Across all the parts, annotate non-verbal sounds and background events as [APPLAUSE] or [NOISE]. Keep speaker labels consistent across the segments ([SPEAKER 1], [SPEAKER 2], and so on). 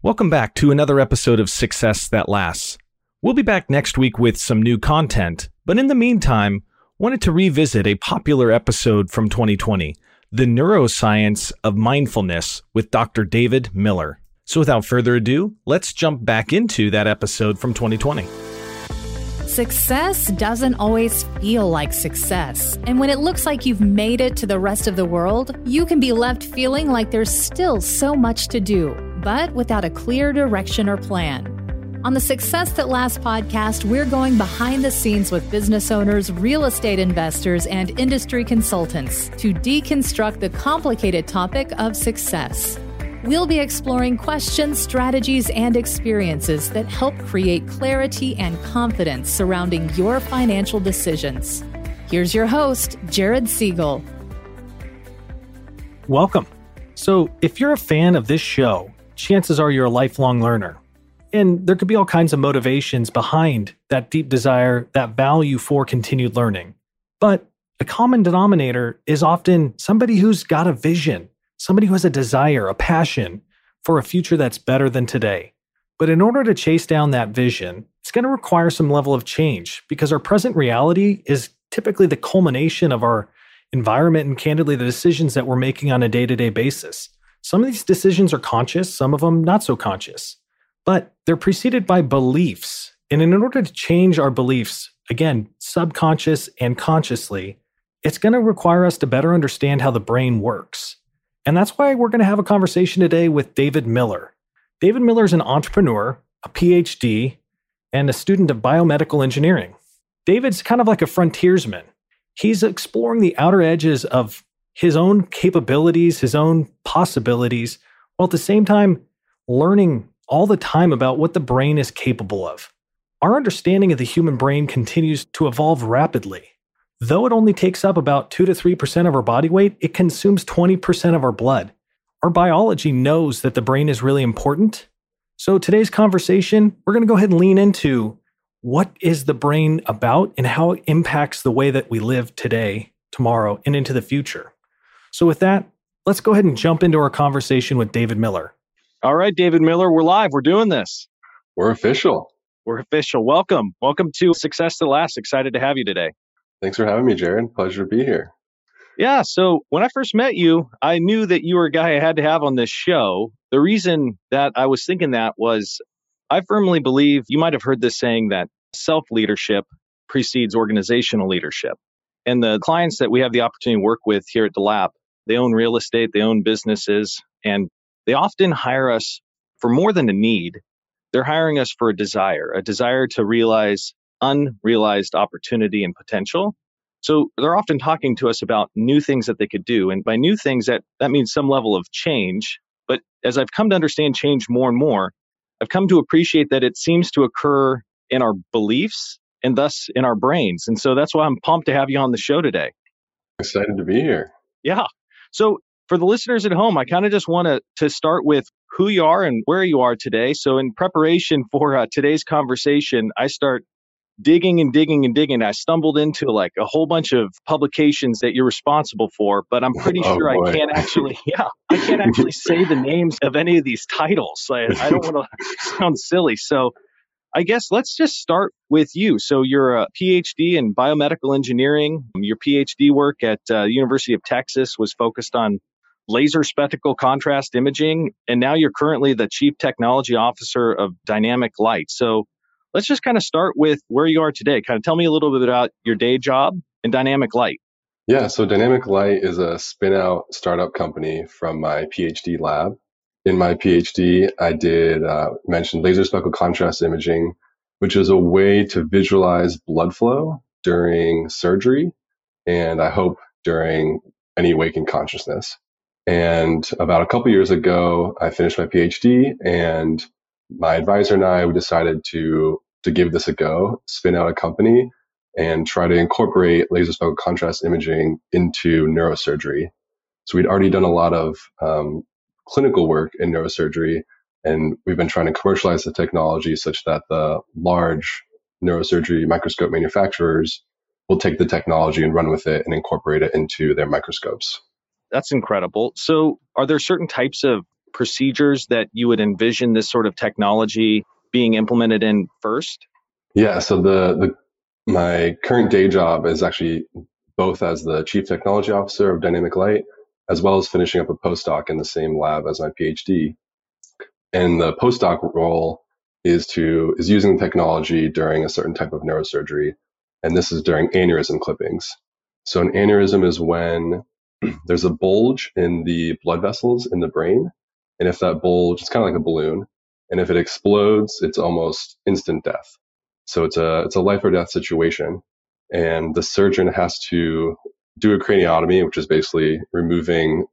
[SPEAKER 1] Welcome back to another episode of Success That Lasts. We'll be back next week with some new content, but in the meantime, wanted to revisit a popular episode from 2020, The Neuroscience of Mindfulness with Dr. David Miller. So without further ado, let's jump back into that episode from 2020.
[SPEAKER 2] Success doesn't always feel like success. And when it looks like you've made it to the rest of the world, you can be left feeling like there's still so much to do but without a clear direction or plan. On the Success That Lasts podcast, we're going behind the scenes with business owners, real estate investors, and industry consultants to deconstruct the complicated topic of success. We'll be exploring questions, strategies, and experiences that help create clarity and confidence surrounding your financial decisions. Here's your host, Jared Siegel.
[SPEAKER 1] Welcome. So, if you're a fan of this show, chances are you're a lifelong learner. And there could be all kinds of motivations behind that deep desire, that value for continued learning. But a common denominator is often somebody who's got a vision, somebody who has a desire, a passion for a future that's better than today. But in order to chase down that vision, it's going to require some level of change because our present reality is typically the culmination of our environment and candidly the decisions that we're making on a day to day basis. Some of these decisions are conscious, some of them not so conscious, but they're preceded by beliefs. And in order to change our beliefs, again, subconscious and consciously, it's going to require us to better understand how the brain works. And that's why we're going to have a conversation today with David Miller. David Miller is an entrepreneur, a PhD, and a student of biomedical engineering. David's kind of like a frontiersman. He's exploring the outer edges of his own capabilities, his own possibilities, while at the same time learning all the time about what the brain is capable of. Our understanding of the human brain continues to evolve rapidly. Though it only takes up about 2 to 3% of our body weight, it consumes 20% of our blood. Our biology knows that the brain is really important. So, today's conversation, we're going to go ahead and lean into what is the brain about and how it impacts the way that we live today, tomorrow, and into the future. So, with that, let's go ahead and jump into our conversation with David Miller.
[SPEAKER 3] All right, David Miller, we're live. We're doing this.
[SPEAKER 4] We're official.
[SPEAKER 3] We're official. Welcome. Welcome to Success to Last. Excited to have you today.
[SPEAKER 4] Thanks for having me, Jared. Pleasure to be here.
[SPEAKER 3] Yeah. So when I first met you, I knew that you were a guy I had to have on this show. The reason that I was thinking that was I firmly believe you might have heard this saying that self leadership precedes organizational leadership. And the clients that we have the opportunity to work with here at Delap, they own real estate, they own businesses, and they often hire us for more than a need. They're hiring us for a desire, a desire to realize unrealized opportunity and potential. So they're often talking to us about new things that they could do. And by new things, that, that means some level of change. But as I've come to understand change more and more, I've come to appreciate that it seems to occur in our beliefs and thus in our brains. And so that's why I'm pumped to have you on the show today.
[SPEAKER 4] Excited to be here.
[SPEAKER 3] Yeah. So for the listeners at home, I kind of just want to to start with who you are and where you are today. So in preparation for uh, today's conversation, I start digging and digging and digging. I stumbled into like a whole bunch of publications that you're responsible for, but I'm pretty oh, sure boy. I can't actually, [LAUGHS] yeah, I can't actually say the names of any of these titles. I, I don't want to [LAUGHS] sound silly. So I guess let's just start with you. So you're a PhD in biomedical engineering. Your PhD work at uh, University of Texas was focused on laser speckle contrast imaging, and now you're currently the chief technology officer of Dynamic Light. So let's just kind of start with where you are today. Kind of tell me a little bit about your day job and Dynamic Light.
[SPEAKER 4] Yeah, so Dynamic Light is a spin out startup company from my PhD lab in my PhD, I did uh, mention laser speckle contrast imaging, which is a way to visualize blood flow during surgery, and I hope during any waking consciousness. And about a couple years ago, I finished my PhD, and my advisor and I we decided to to give this a go, spin out a company, and try to incorporate laser speckle contrast imaging into neurosurgery. So we'd already done a lot of um, clinical work in neurosurgery. And we've been trying to commercialize the technology such that the large neurosurgery microscope manufacturers will take the technology and run with it and incorporate it into their microscopes.
[SPEAKER 3] That's incredible. So, are there certain types of procedures that you would envision this sort of technology being implemented in first?
[SPEAKER 4] Yeah, so the, the my current day job is actually both as the chief technology officer of Dynamic Light, as well as finishing up a postdoc in the same lab as my PhD. And the postdoc role is to is using technology during a certain type of neurosurgery, and this is during aneurysm clippings. So an aneurysm is when [CLEARS THROAT] there's a bulge in the blood vessels in the brain, and if that bulge, it's kind of like a balloon, and if it explodes, it's almost instant death. So it's a it's a life or death situation, and the surgeon has to do a craniotomy, which is basically removing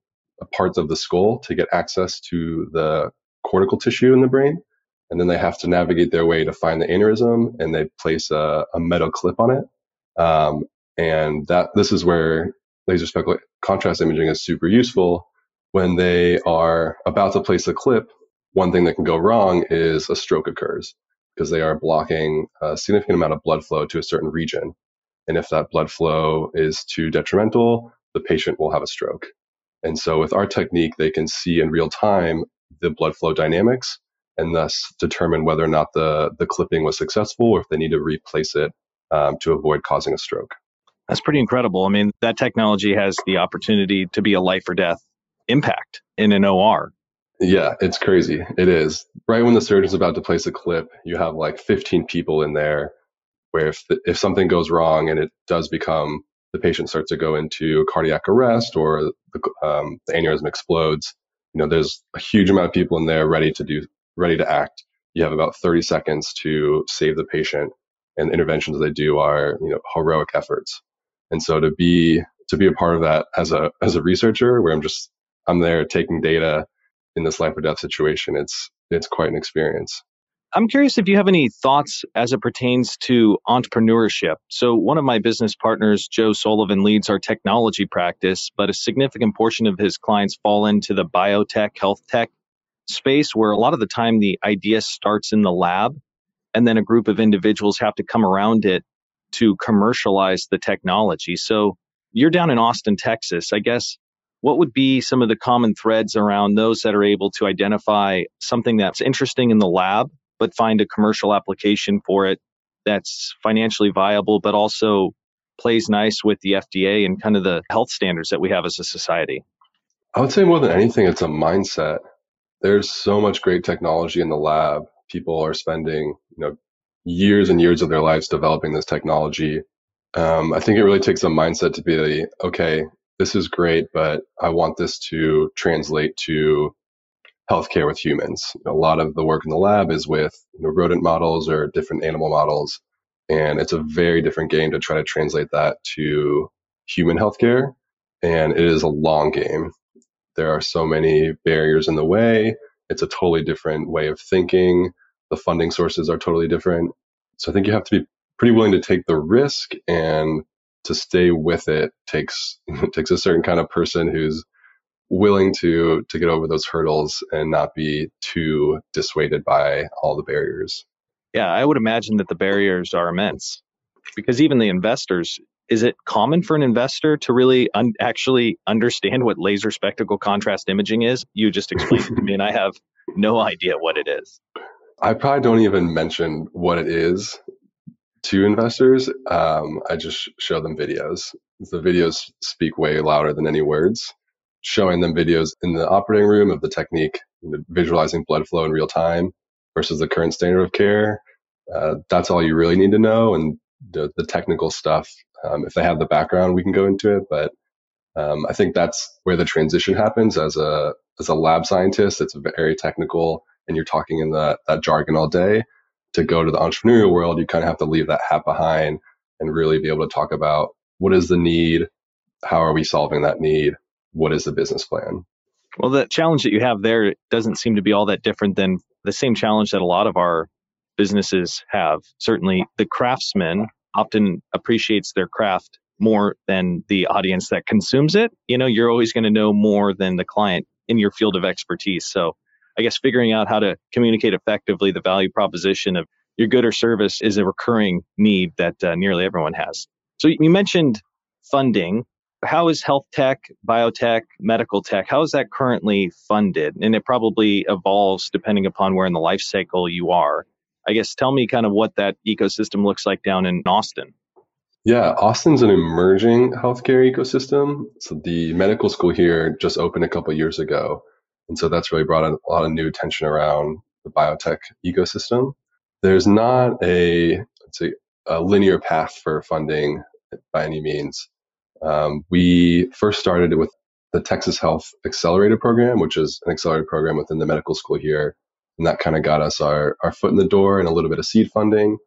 [SPEAKER 4] parts of the skull to get access to the cortical tissue in the brain. And then they have to navigate their way to find the aneurysm and they place a, a metal clip on it. Um, and that this is where laser speckle contrast imaging is super useful when they are about to place a clip. One thing that can go wrong is a stroke occurs because they are blocking a significant amount of blood flow to a certain region. And if that blood flow is too detrimental, the patient will have a stroke. And so with our technique, they can see in real time the blood flow dynamics and thus determine whether or not the, the clipping was successful or if they need to replace it um, to avoid causing a stroke.
[SPEAKER 3] That's pretty incredible. I mean, that technology has the opportunity to be a life or death impact in an OR.
[SPEAKER 4] Yeah, it's crazy. It is. Right when the surgeon's about to place a clip, you have like 15 people in there where if, the, if something goes wrong and it does become the patient starts to go into cardiac arrest or the, um, the aneurysm explodes, you know, there's a huge amount of people in there ready to do, ready to act. You have about 30 seconds to save the patient and the interventions they do are, you know, heroic efforts. And so to be, to be a part of that as a, as a researcher where I'm just, I'm there taking data in this life or death situation, it's, it's quite an experience.
[SPEAKER 3] I'm curious if you have any thoughts as it pertains to entrepreneurship. So, one of my business partners, Joe Sullivan, leads our technology practice, but a significant portion of his clients fall into the biotech, health tech space, where a lot of the time the idea starts in the lab, and then a group of individuals have to come around it to commercialize the technology. So, you're down in Austin, Texas. I guess what would be some of the common threads around those that are able to identify something that's interesting in the lab but find a commercial application for it that's financially viable, but also plays nice with the FDA and kind of the health standards that we have as a society?
[SPEAKER 4] I would say more than anything, it's a mindset. There's so much great technology in the lab. People are spending, you know, years and years of their lives developing this technology. Um, I think it really takes a mindset to be, okay, this is great, but I want this to translate to healthcare with humans. A lot of the work in the lab is with you know, rodent models or different animal models, and it's a very different game to try to translate that to human healthcare. And it is a long game. There are so many barriers in the way. It's a totally different way of thinking. The funding sources are totally different. So I think you have to be pretty willing to take the risk and to stay with it takes [LAUGHS] takes a certain kind of person who's willing to to get over those hurdles and not be too dissuaded by all the barriers.
[SPEAKER 3] Yeah, I would imagine that the barriers are immense because even the investors is it common for an investor to really un- actually understand what laser spectacle contrast imaging is? You just explained it to me, and I have no idea what it is.
[SPEAKER 4] I probably don't even mention what it is to investors. Um, I just show them videos. The videos speak way louder than any words showing them videos in the operating room of the technique, visualizing blood flow in real time versus the current standard of care. Uh, that's all you really need to know. And the, the technical stuff, um, if they have the background, we can go into it. But um, I think that's where the transition happens as a as a lab scientist. It's very technical, and you're talking in the, that jargon all day. To go to the entrepreneurial world, you kind of have to leave that hat behind and really be able to talk about what is the need, how are we solving that need, what is the business plan?
[SPEAKER 3] Well, the challenge that you have there doesn't seem to be all that different than the same challenge that a lot of our businesses have. Certainly, the craftsman often appreciates their craft more than the audience that consumes it. You know, you're always going to know more than the client in your field of expertise. So, I guess figuring out how to communicate effectively the value proposition of your good or service is a recurring need that uh, nearly everyone has. So, you mentioned funding how is health tech, biotech, medical tech, how is that currently funded? And it probably evolves depending upon where in the life cycle you are. I guess tell me kind of what that ecosystem looks like down in Austin.
[SPEAKER 4] Yeah, Austin's an emerging healthcare ecosystem. So the medical school here just opened a couple years ago. And so that's really brought a lot of new attention around the biotech ecosystem. There's not a, let's say, a linear path for funding by any means. Um, we first started with the Texas Health Accelerator Program, which is an accelerated program within the medical school here. And that kind of got us our, our foot in the door and a little bit of seed funding.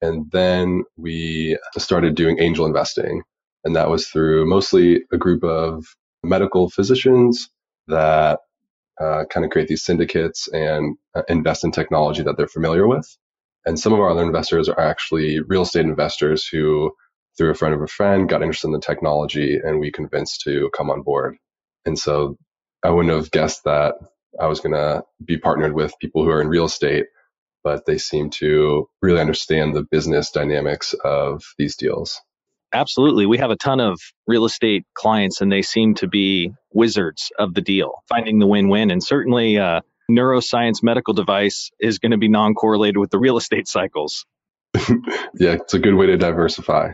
[SPEAKER 4] And then we started doing angel investing. And that was through mostly a group of medical physicians that uh, kind of create these syndicates and uh, invest in technology that they're familiar with. And some of our other investors are actually real estate investors who, through a friend of a friend, got interested in the technology and we convinced to come on board. And so I wouldn't have guessed that I was going to be partnered with people who are in real estate, but they seem to really understand the business dynamics of these deals.
[SPEAKER 3] Absolutely. We have a ton of real estate clients and they seem to be wizards of the deal, finding the win win. And certainly, uh, neuroscience medical device is going to be non correlated with the real estate cycles. [LAUGHS]
[SPEAKER 4] yeah, it's a good way to diversify.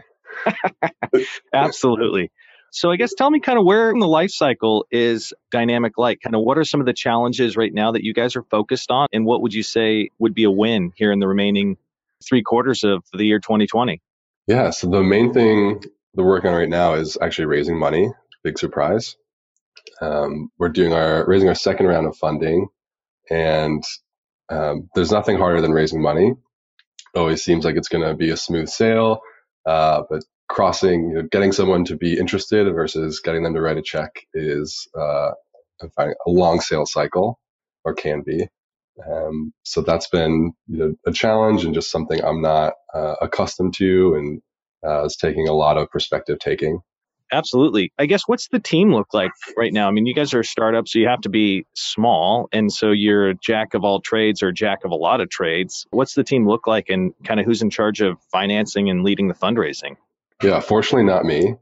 [SPEAKER 4] [LAUGHS]
[SPEAKER 3] Absolutely. So I guess tell me kind of where in the life cycle is Dynamic Light? Kind of what are some of the challenges right now that you guys are focused on? And what would you say would be a win here in the remaining three quarters of the year 2020?
[SPEAKER 4] Yeah, so the main thing we're working on right now is actually raising money. Big surprise. Um, we're doing our raising our second round of funding, and um, there's nothing harder than raising money. It always seems like it's going to be a smooth sale, uh, but crossing, you know, getting someone to be interested versus getting them to write a check is uh, a long sales cycle, or can be. Um, so that's been you know, a challenge and just something I'm not uh, accustomed to, and uh, it's taking a lot of perspective taking.
[SPEAKER 3] Absolutely. I guess what's the team look like right now? I mean, you guys are a startup, so you have to be small, and so you're a jack of all trades or jack of a lot of trades. What's the team look like, and kind of who's in charge of financing and leading the fundraising?
[SPEAKER 4] Yeah, fortunately, not me.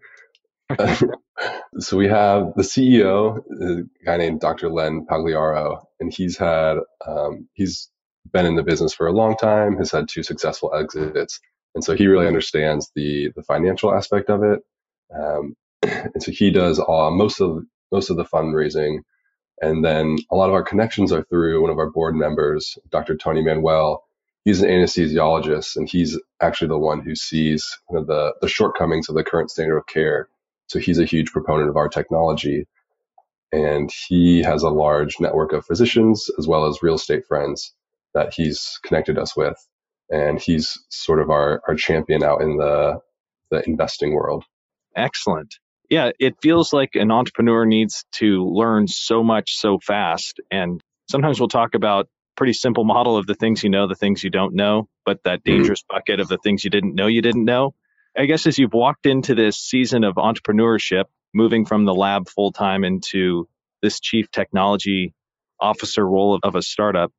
[SPEAKER 4] [LAUGHS] [LAUGHS] so we have the CEO, a guy named Dr. Len Pagliaro, and he's had um, he's been in the business for a long time, has had two successful exits, and so he really understands the the financial aspect of it. Um, [CLEARS THROAT] and so he does all, most of most of the fundraising, and then a lot of our connections are through one of our board members, Dr. Tony Manuel, he's an anesthesiologist and he's actually the one who sees the, the shortcomings of the current standard of care. So he's a huge proponent of our technology. And he has a large network of physicians as well as real estate friends that he's connected us with. And he's sort of our, our champion out in the, the investing world.
[SPEAKER 3] Excellent. Yeah, it feels like an entrepreneur needs to learn so much so fast. And sometimes we'll talk about pretty simple model of the things you know, the things you don't know, but that mm-hmm. dangerous mm-hmm. bucket of the things you didn't know you didn't know. I guess as you've walked into this season of entrepreneurship, moving from the lab full time into this chief technology officer role of, of a startup,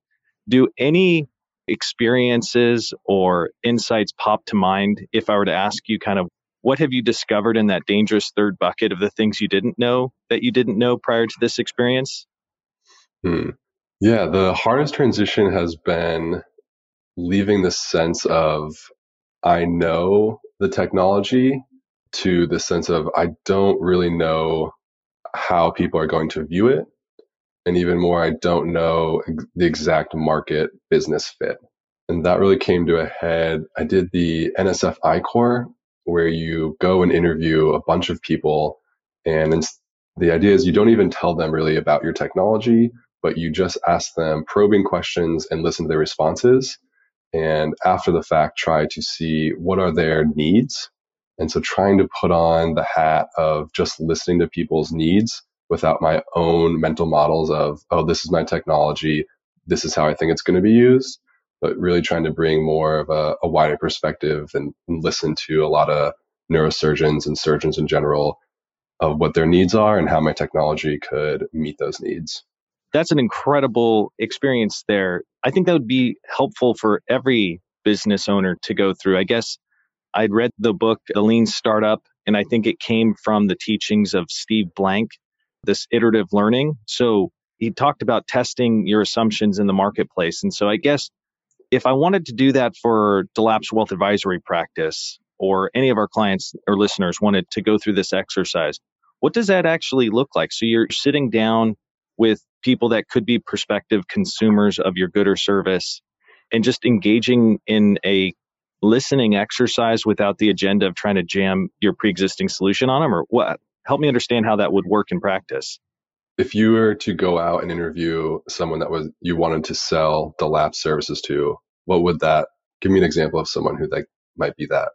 [SPEAKER 3] do any experiences or insights pop to mind if I were to ask you kind of what have you discovered in that dangerous third bucket of the things you didn't know that you didn't know prior to this experience?
[SPEAKER 4] Hmm. Yeah, the hardest transition has been leaving the sense of I know the technology to the sense of I don't really know how people are going to view it. And even more, I don't know the exact market business fit. And that really came to a head. I did the NSF I-Corps where you go and interview a bunch of people. And the idea is you don't even tell them really about your technology but you just ask them probing questions and listen to their responses. And after the fact, try to see what are their needs. And so trying to put on the hat of just listening to people's needs without my own mental models of, oh, this is my technology. This is how I think it's going to be used. But really trying to bring more of a, a wider perspective and, and listen to a lot of neurosurgeons and surgeons in general of what their needs are and how my technology could meet those needs
[SPEAKER 3] that's an incredible experience there. I think that would be helpful for every business owner to go through. I guess I'd read the book, The Lean Startup, And I think it came from the teachings of Steve Blank, this iterative learning. So he talked about testing your assumptions in the marketplace. And so I guess if I wanted to do that for Delap's wealth advisory practice, or any of our clients or listeners wanted to go through this exercise, what does that actually look like? So you're sitting down with people that could be prospective consumers of your good or service and just engaging in a listening exercise without the agenda of trying to jam your pre-existing solution on them or what? Help me understand how that would work in practice.
[SPEAKER 4] If you were to go out and interview someone that was you wanted to sell Delap services to what would that give me an example of someone who like might be that.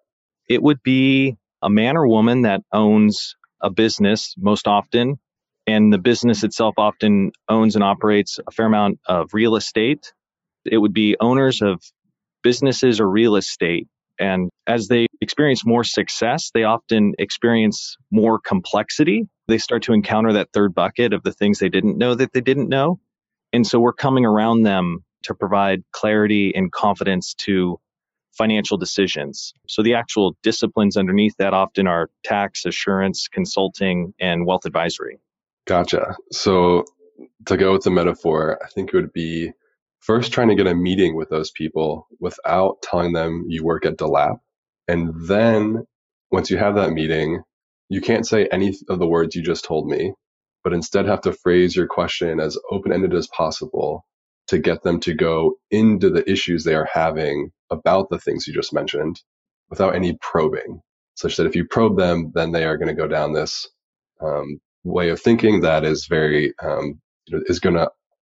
[SPEAKER 3] It would be a man or woman that owns a business most often and the business itself often owns and operates a fair amount of real estate. It would be owners of businesses or real estate. And as they experience more success, they often experience more complexity. They start to encounter that third bucket of the things they didn't know that they didn't know. And so we're coming around them to provide clarity and confidence to financial decisions. So the actual disciplines underneath that often are tax, assurance, consulting, and wealth advisory.
[SPEAKER 4] Gotcha. So to go with the metaphor, I think it would be first trying to get a meeting with those people without telling them you work at Delap. And then once you have that meeting, you can't say any of the words you just told me, but instead have to phrase your question as open ended as possible to get them to go into the issues they are having about the things you just mentioned without any probing, such that if you probe them, then they are going to go down this um, way of thinking that is very, um, is going to,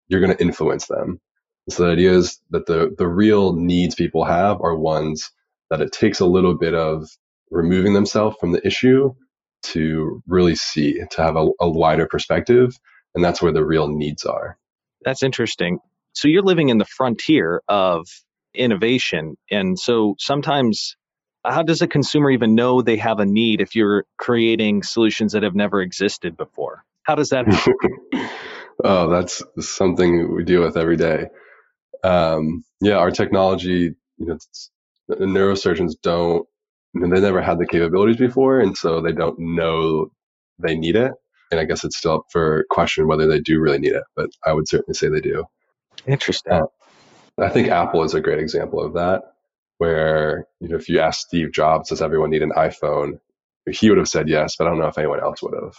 [SPEAKER 4] you're going to influence them. So the idea is that the, the real needs people have are ones that it takes a little bit of removing themselves from the issue to really see, to have a, a wider perspective. And that's where the real needs are.
[SPEAKER 3] That's interesting. So you're living in the frontier of innovation. And so sometimes, how does a consumer even know they have a need if you're creating solutions that have never existed before? How does that [LAUGHS]
[SPEAKER 4] oh, that's something we deal with every day um, yeah, our technology, you know, neurosurgeons don't, I mean, they never had the capabilities before, and so they don't know they need it. And I guess it's still up for question whether they do really need it, but I would certainly say they do.
[SPEAKER 3] Interesting. Uh,
[SPEAKER 4] I think Apple is a great example of that, where you know if you ask Steve Jobs, does everyone need an iPhone? He would have said yes, but I don't know if anyone else would have.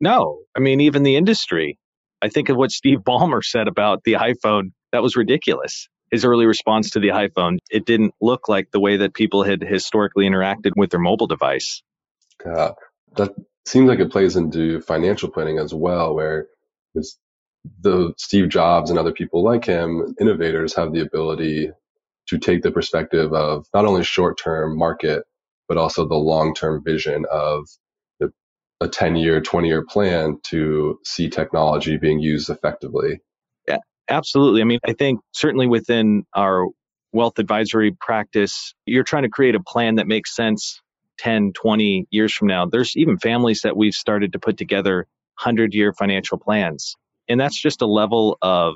[SPEAKER 3] No, I mean even the industry. I think of what Steve Ballmer said about the iPhone that was ridiculous. His early response to the iPhone, it didn't look like the way that people had historically interacted with their mobile device.
[SPEAKER 4] Yeah, that seems like it plays into financial planning as well, where the Steve Jobs and other people like him, innovators, have the ability to take the perspective of not only short-term market, but also the long-term vision of a 10 year, 20 year plan to see technology being used effectively.
[SPEAKER 3] Absolutely. I mean, I think certainly within our wealth advisory practice, you're trying to create a plan that makes sense 10, 20 years from now. There's even families that we've started to put together 100 year financial plans. And that's just a level of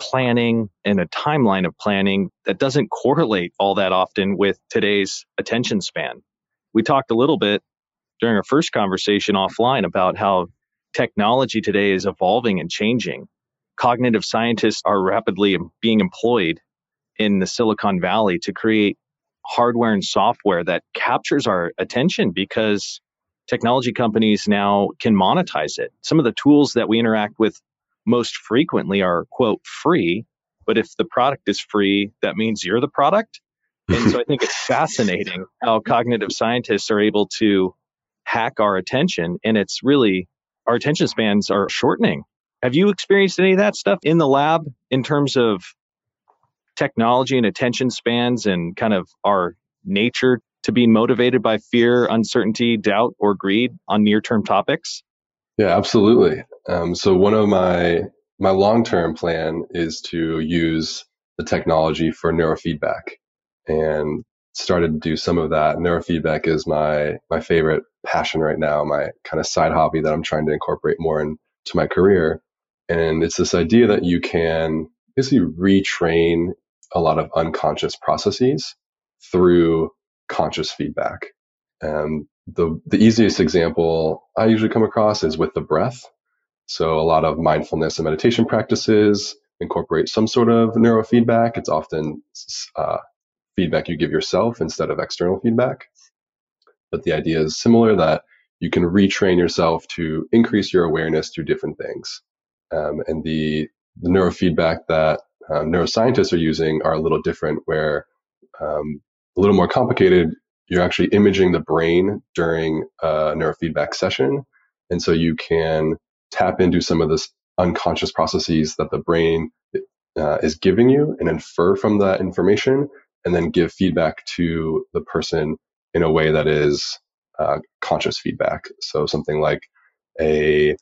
[SPEAKER 3] planning and a timeline of planning that doesn't correlate all that often with today's attention span. We talked a little bit during our first conversation offline about how technology today is evolving and changing cognitive scientists are rapidly being employed in the Silicon Valley to create hardware and software that captures our attention because technology companies now can monetize it. Some of the tools that we interact with most frequently are, quote, free. But if the product is free, that means you're the product. And so I think it's [LAUGHS] fascinating how cognitive scientists are able to hack our attention. And it's really, our attention spans are shortening have you experienced any of that stuff in the lab in terms of technology and attention spans and kind of our nature to be motivated by fear, uncertainty, doubt, or greed on near term topics?
[SPEAKER 4] Yeah, absolutely. Um, so one of my my long term plan is to use the technology for neurofeedback and started to do some of that. Neurofeedback is my my favorite passion right now, my kind of side hobby that I'm trying to incorporate more into my career. And it's this idea that you can basically retrain a lot of unconscious processes through conscious feedback. And the the easiest example I usually come across is with the breath. So a lot of mindfulness and meditation practices incorporate some sort of neurofeedback. It's often uh, feedback you give yourself instead of external feedback. But the idea is similar that you can retrain yourself to increase your awareness through different things. Um, and the, the neurofeedback that um, neuroscientists are using are a little different, where um, a little more complicated. You're actually imaging the brain during a neurofeedback session. And so you can tap into some of this unconscious processes that the brain uh, is giving you and infer from that information and then give feedback to the person in a way that is uh, conscious feedback. So something like a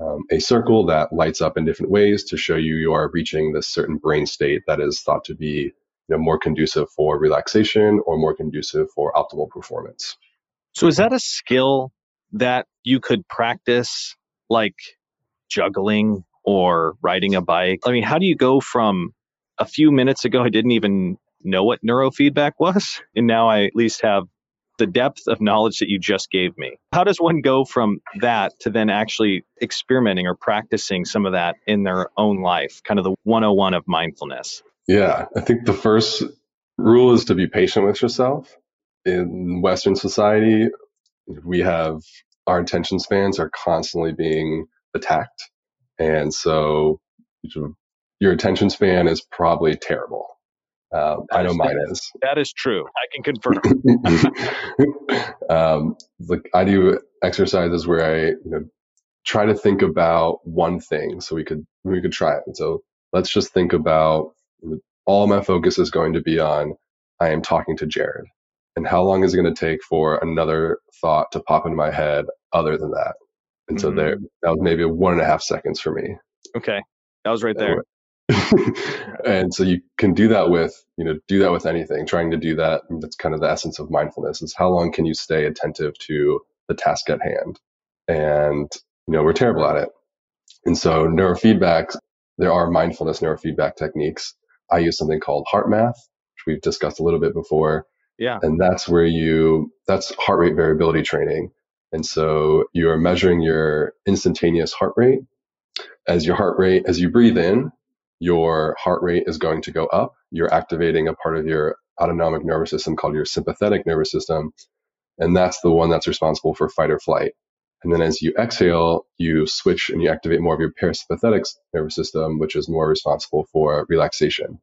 [SPEAKER 4] um, a circle that lights up in different ways to show you you are reaching this certain brain state that is thought to be you know, more conducive for relaxation or more conducive for optimal performance.
[SPEAKER 3] So is that a skill that you could practice like juggling or riding a bike? I mean, how do you go from a few minutes ago I didn't even know what neurofeedback was. And now I at least have the depth of knowledge that you just gave me. How does one go from that to then actually experimenting or practicing some of that in their own life, kind of the 101 of mindfulness?
[SPEAKER 4] Yeah, I think the first rule is to be patient with yourself. In Western society, we have our attention spans are constantly being attacked. And so your attention span is probably terrible. Um, I know mine is.
[SPEAKER 3] That is true. I can confirm. [LAUGHS]
[SPEAKER 4] um, like I do exercises where I you know try to think about one thing, so we could we could try it. And so let's just think about all my focus is going to be on I am talking to Jared, and how long is it going to take for another thought to pop into my head other than that? And mm-hmm. so there, that was maybe one and a half seconds for me.
[SPEAKER 3] Okay, that was right there. [LAUGHS]
[SPEAKER 4] and so you can do that with, you know, do that with anything, trying to do that. That's kind of the essence of mindfulness is how long can you stay attentive to the task at hand? And, you know, we're terrible at it. And so neurofeedback, there are mindfulness neurofeedback techniques. I use something called HeartMath, which we've discussed a little bit before.
[SPEAKER 3] Yeah.
[SPEAKER 4] And that's where you, that's heart rate variability training. And so you are measuring your instantaneous heart rate as your heart rate, as you breathe in, your heart rate is going to go up. You're activating a part of your autonomic nervous system called your sympathetic nervous system. And that's the one that's responsible for fight or flight. And then as you exhale, you switch and you activate more of your parasympathetic nervous system, which is more responsible for relaxation.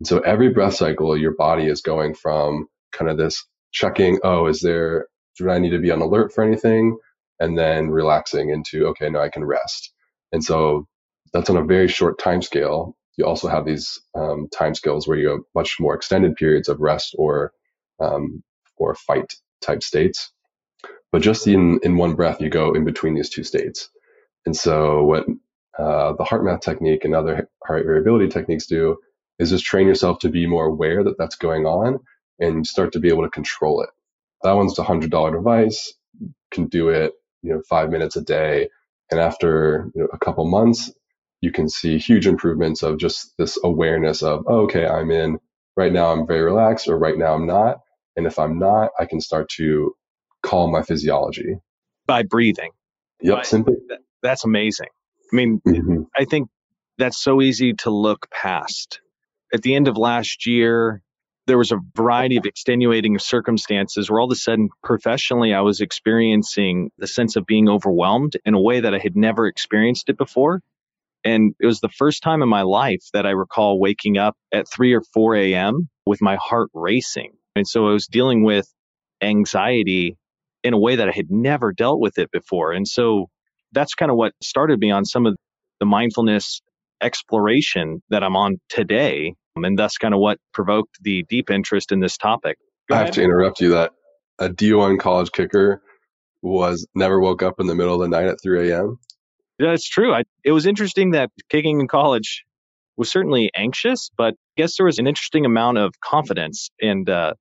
[SPEAKER 4] And so every breath cycle, your body is going from kind of this checking, oh, is there, do I need to be on alert for anything? And then relaxing into, okay, now I can rest. And so that's on a very short time scale. You also have these um, time scales where you have much more extended periods of rest or um, or fight type states. But just in in one breath, you go in between these two states. And so what uh, the HeartMath technique and other heart variability techniques do is just train yourself to be more aware that that's going on and start to be able to control it. That one's a hundred dollar device. Can do it, you know, five minutes a day. And after you know, a couple months, you can see huge improvements of just this awareness of, oh, okay, I'm in right now, I'm very relaxed, or right now I'm not. And if I'm not, I can start to calm my physiology
[SPEAKER 3] by breathing.
[SPEAKER 4] Yep, by, simply.
[SPEAKER 3] That's amazing. I mean, mm-hmm. I think that's so easy to look past. At the end of last year, there was a variety of extenuating circumstances where all of a sudden professionally I was experiencing the sense of being overwhelmed in a way that I had never experienced it before. And it was the first time in my life that I recall waking up at 3 or 4 a.m. with my heart racing. And so I was dealing with anxiety in a way that I had never dealt with it before. And so that's kind of what started me on some of the mindfulness exploration that I'm on today. And that's kind of what provoked the deep interest in this topic.
[SPEAKER 4] Go I have to interrupt you that a D1 college kicker was never woke up in the middle of the night at 3 a.m.
[SPEAKER 3] That's true. I, it was interesting that kicking in college was certainly anxious, but I guess there was an interesting amount of confidence and uh,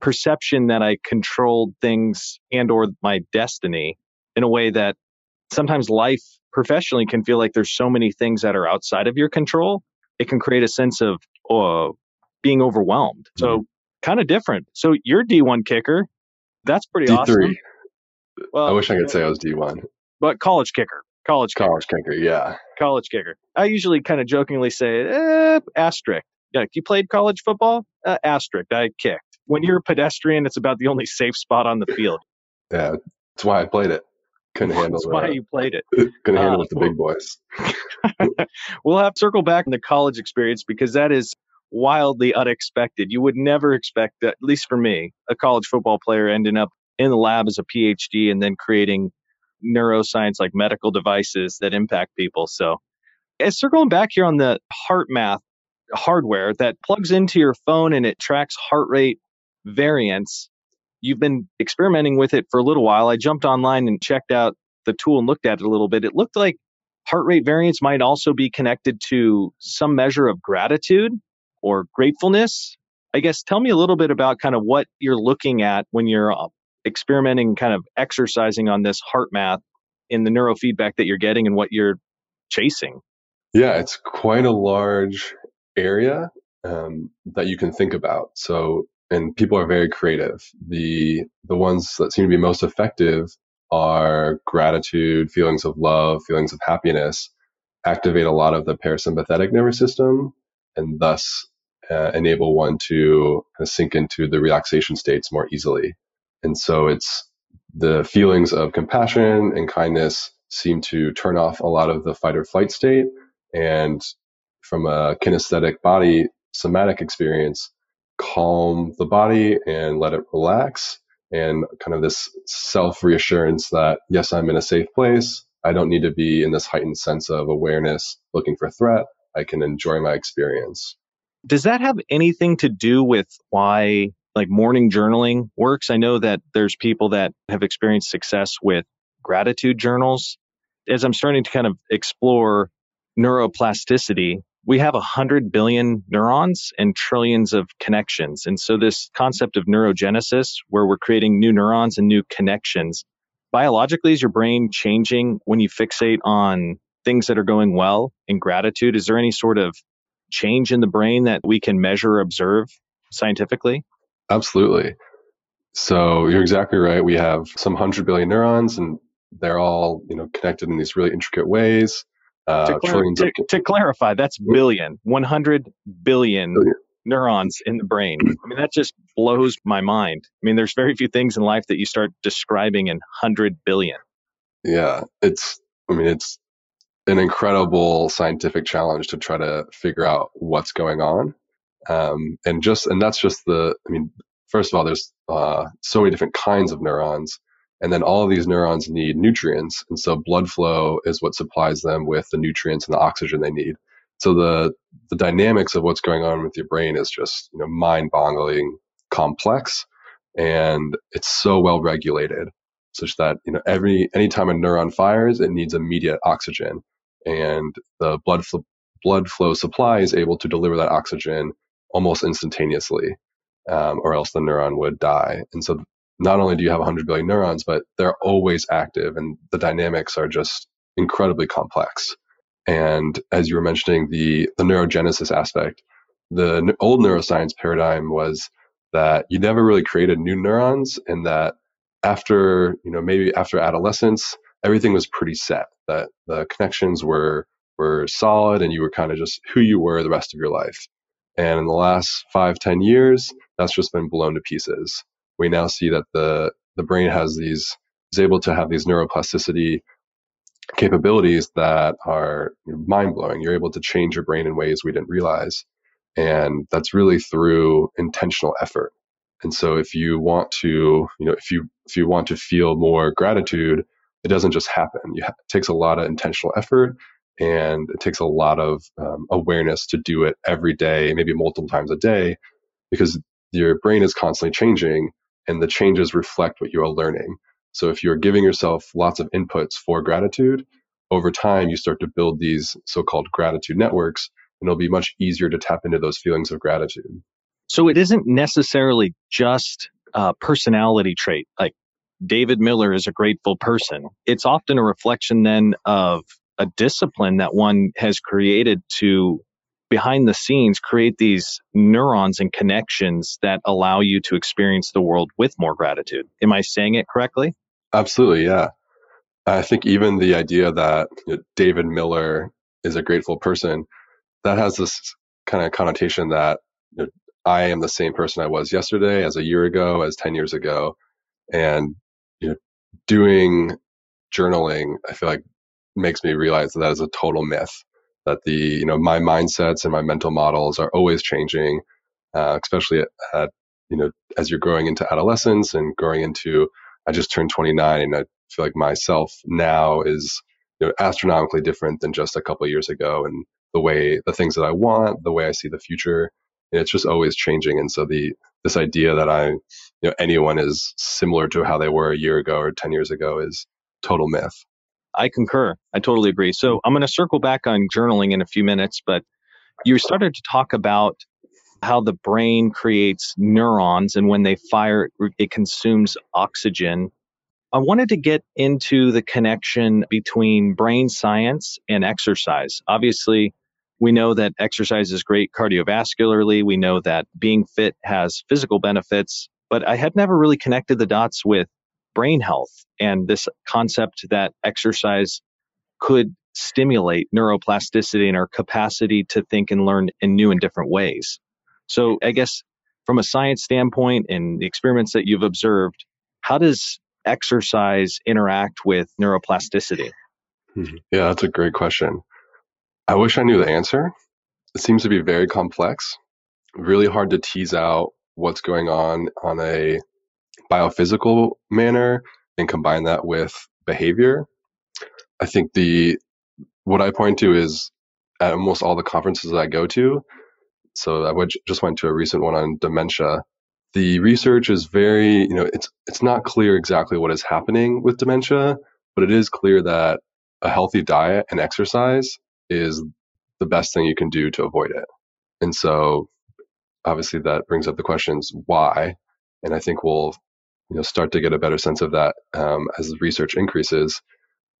[SPEAKER 3] perception that I controlled things and or my destiny in a way that sometimes life professionally can feel like there's so many things that are outside of your control. It can create a sense of uh, being overwhelmed. So mm-hmm. kind of different. So you're D1 kicker. That's pretty D3. awesome.
[SPEAKER 4] Well, I wish I could say I was D1.
[SPEAKER 3] But college kicker. College kicker.
[SPEAKER 4] College kicker, yeah.
[SPEAKER 3] College kicker. I usually kind of jokingly say, eh, asterisk. Like, you played college football? Uh, asterisk. I kicked. When you're a pedestrian, it's about the only safe spot on the field.
[SPEAKER 4] Yeah, that's why I played it. Couldn't handle it.
[SPEAKER 3] That's why you played it. [LAUGHS]
[SPEAKER 4] Couldn't handle uh, with the big boys. [LAUGHS]
[SPEAKER 3] we'll have to circle back in the college experience because that is wildly unexpected. You would never expect, at least for me, a college football player ending up in the lab as a PhD and then creating neuroscience like medical devices that impact people. So, as circling back here on the HeartMath hardware that plugs into your phone and it tracks heart rate variance. You've been experimenting with it for a little while. I jumped online and checked out the tool and looked at it a little bit. It looked like heart rate variance might also be connected to some measure of gratitude or gratefulness. I guess tell me a little bit about kind of what you're looking at when you're uh, experimenting, kind of exercising on this HeartMath in the neurofeedback that you're getting and what you're chasing.
[SPEAKER 4] Yeah, it's quite a large area um, that you can think about. So, and people are very creative. The the ones that seem to be most effective are gratitude, feelings of love, feelings of happiness, activate a lot of the parasympathetic nervous system, and thus uh, enable one to kind of sink into the relaxation states more easily. And so it's the feelings of compassion and kindness seem to turn off a lot of the fight or flight state and from a kinesthetic body somatic experience, calm the body and let it relax. And kind of this self reassurance that, yes, I'm in a safe place. I don't need to be in this heightened sense of awareness looking for threat. I can enjoy my experience.
[SPEAKER 3] Does that have anything to do with why like morning journaling works? I know that there's people that have experienced success with gratitude journals. As I'm starting to kind of explore neuroplasticity, we have a 100 billion neurons and trillions of connections. And so, this concept of neurogenesis, where we're creating new neurons and new connections, biologically, is your brain changing when you fixate on things that are going well in gratitude? Is there any sort of change in the brain that we can measure or observe scientifically?
[SPEAKER 4] Absolutely. So, you're exactly right. We have some 100 billion neurons, and they're all you know connected in these really intricate ways.
[SPEAKER 3] Uh, to, clar- to, to, clarify, that's billion, 100 billion, billion neurons in the brain. I mean, that just blows my mind. I mean, there's very few things in life that you start describing in 100 billion.
[SPEAKER 4] Yeah, it's, I mean, it's an incredible scientific challenge to try to figure out what's going on. Um, and just, and that's just the, I mean, first of all, there's uh, so many different kinds of neurons. And then all of these neurons need nutrients. And so blood flow is what supplies them with the nutrients and the oxygen they need. So the, the dynamics of what's going on with your brain is just, you know, mind boggling complex. And it's so well regulated such that, you know, every, anytime a neuron fires, it needs immediate oxygen and the blood blood flow supply is able to deliver that oxygen almost instantaneously. Um, or else the neuron would die. And so not only do you have 100 billion neurons, but they're always active and the dynamics are just incredibly complex. And as you were mentioning, the, the neurogenesis aspect, the old neuroscience paradigm was that you never really created new neurons and that after, you know, maybe after adolescence, everything was pretty set, that the connections were, were solid and you were kind of just who you were the rest of your life. And in the last five, ten years, that's just been blown to pieces we now see that the the brain has these is able to have these neuroplasticity capabilities that are mind blowing. You're able to change your brain in ways we didn't realize, and that's really through intentional effort. And so, if you want to, you know, if you if you want to feel more gratitude, it doesn't just happen. it takes a lot of intentional effort, and it takes a lot of um, awareness to do it every day, maybe multiple times a day, because your brain is constantly changing and the changes reflect what you are learning. So if you're giving yourself lots of inputs for gratitude, over time you start to build these so-called gratitude networks and it'll be much easier to tap into those feelings of gratitude.
[SPEAKER 3] So it isn't necessarily just a personality trait like David Miller is a grateful person. It's often a reflection then of a discipline that one has created to behind the scenes create these neurons and connections that allow you to experience the world with more gratitude. Am I saying it correctly?
[SPEAKER 4] Absolutely, yeah. I think even the idea that you know, David Miller is a grateful person, that has this kind of connotation that you know, I am the same person I was yesterday, as a year ago, as 10 years ago. And you know, doing journaling, I feel like makes me realize that that is a total myth. That the you know my mindsets and my mental models are always changing, uh, especially at, at you know as you're growing into adolescence and growing into. I just turned 29, and I feel like myself now is you know astronomically different than just a couple years ago, and the way the things that I want, the way I see the future, it's just always changing. And so the this idea that I, you know, anyone is similar to how they were a year ago or 10 years ago is total myth.
[SPEAKER 3] I concur. I totally agree. So I'm going to circle back on journaling in a few minutes, but you started to talk about how the brain creates neurons and when they fire, it consumes oxygen. I wanted to get into the connection between brain science and exercise. Obviously, we know that exercise is great cardiovascularly. We know that being fit has physical benefits, but I had never really connected the dots with brain health and this concept that exercise could stimulate neuroplasticity and our capacity to think and learn in new and different ways. So, I guess from a science standpoint and the experiments that you've observed, how does exercise interact with neuroplasticity?
[SPEAKER 4] Mm-hmm. Yeah, that's a great question. I wish I knew the answer. It seems to be very complex, really hard to tease out what's going on on a biophysical manner and combine that with behavior. I think the what I point to is at almost all the conferences that I go to. So I just went to a recent one on dementia. The research is very, you know, it's it's not clear exactly what is happening with dementia, but it is clear that a healthy diet and exercise is the best thing you can do to avoid it. And so obviously that brings up the questions why. And I think we'll you know start to get a better sense of that um, as research increases.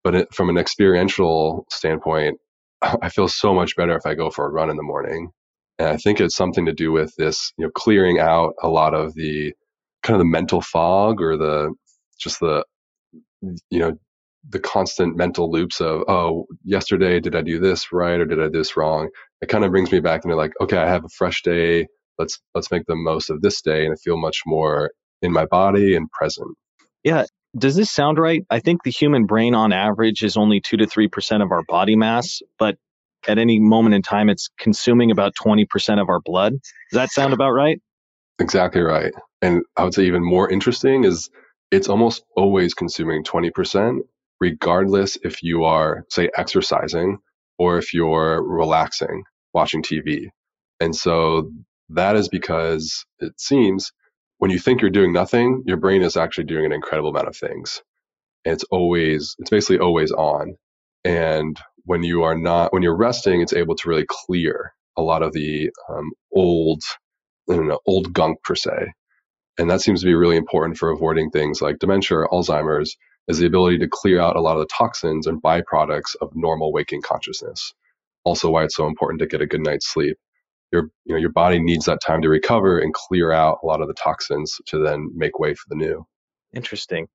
[SPEAKER 4] But it, from an experiential standpoint, [LAUGHS] I feel so much better if I go for a run in the morning. And I think it's something to do with this, you know, clearing out a lot of the kind of the mental fog or the just the you know the constant mental loops of oh yesterday did i do this right or did i do this wrong it kind of brings me back into like okay i have a fresh day let's let's make the most of this day and i feel much more in my body and present.
[SPEAKER 3] Yeah does this sound right? I think the human brain on average is only 2 to 3% of our body mass but at any moment in time it's consuming about 20% of our blood. Does that sound about right?
[SPEAKER 4] Exactly right. And i would say even more interesting is it's almost always consuming 20% regardless if you are, say, exercising or if you're relaxing, watching TV. And so that is because it seems when you think you're doing nothing, your brain is actually doing an incredible amount of things. And it's always, it's basically always on. And when you are not, when you're resting, it's able to really clear a lot of the um, old, I don't know, old gunk per se. And that seems to be really important for avoiding things like dementia or Alzheimer's is the ability to clear out a lot of the toxins and byproducts of normal waking consciousness. Also, why it's so important to get a good night's sleep. Your, you know, your body needs that time to recover and clear out a lot of the toxins to then make way for the new.
[SPEAKER 3] Interesting.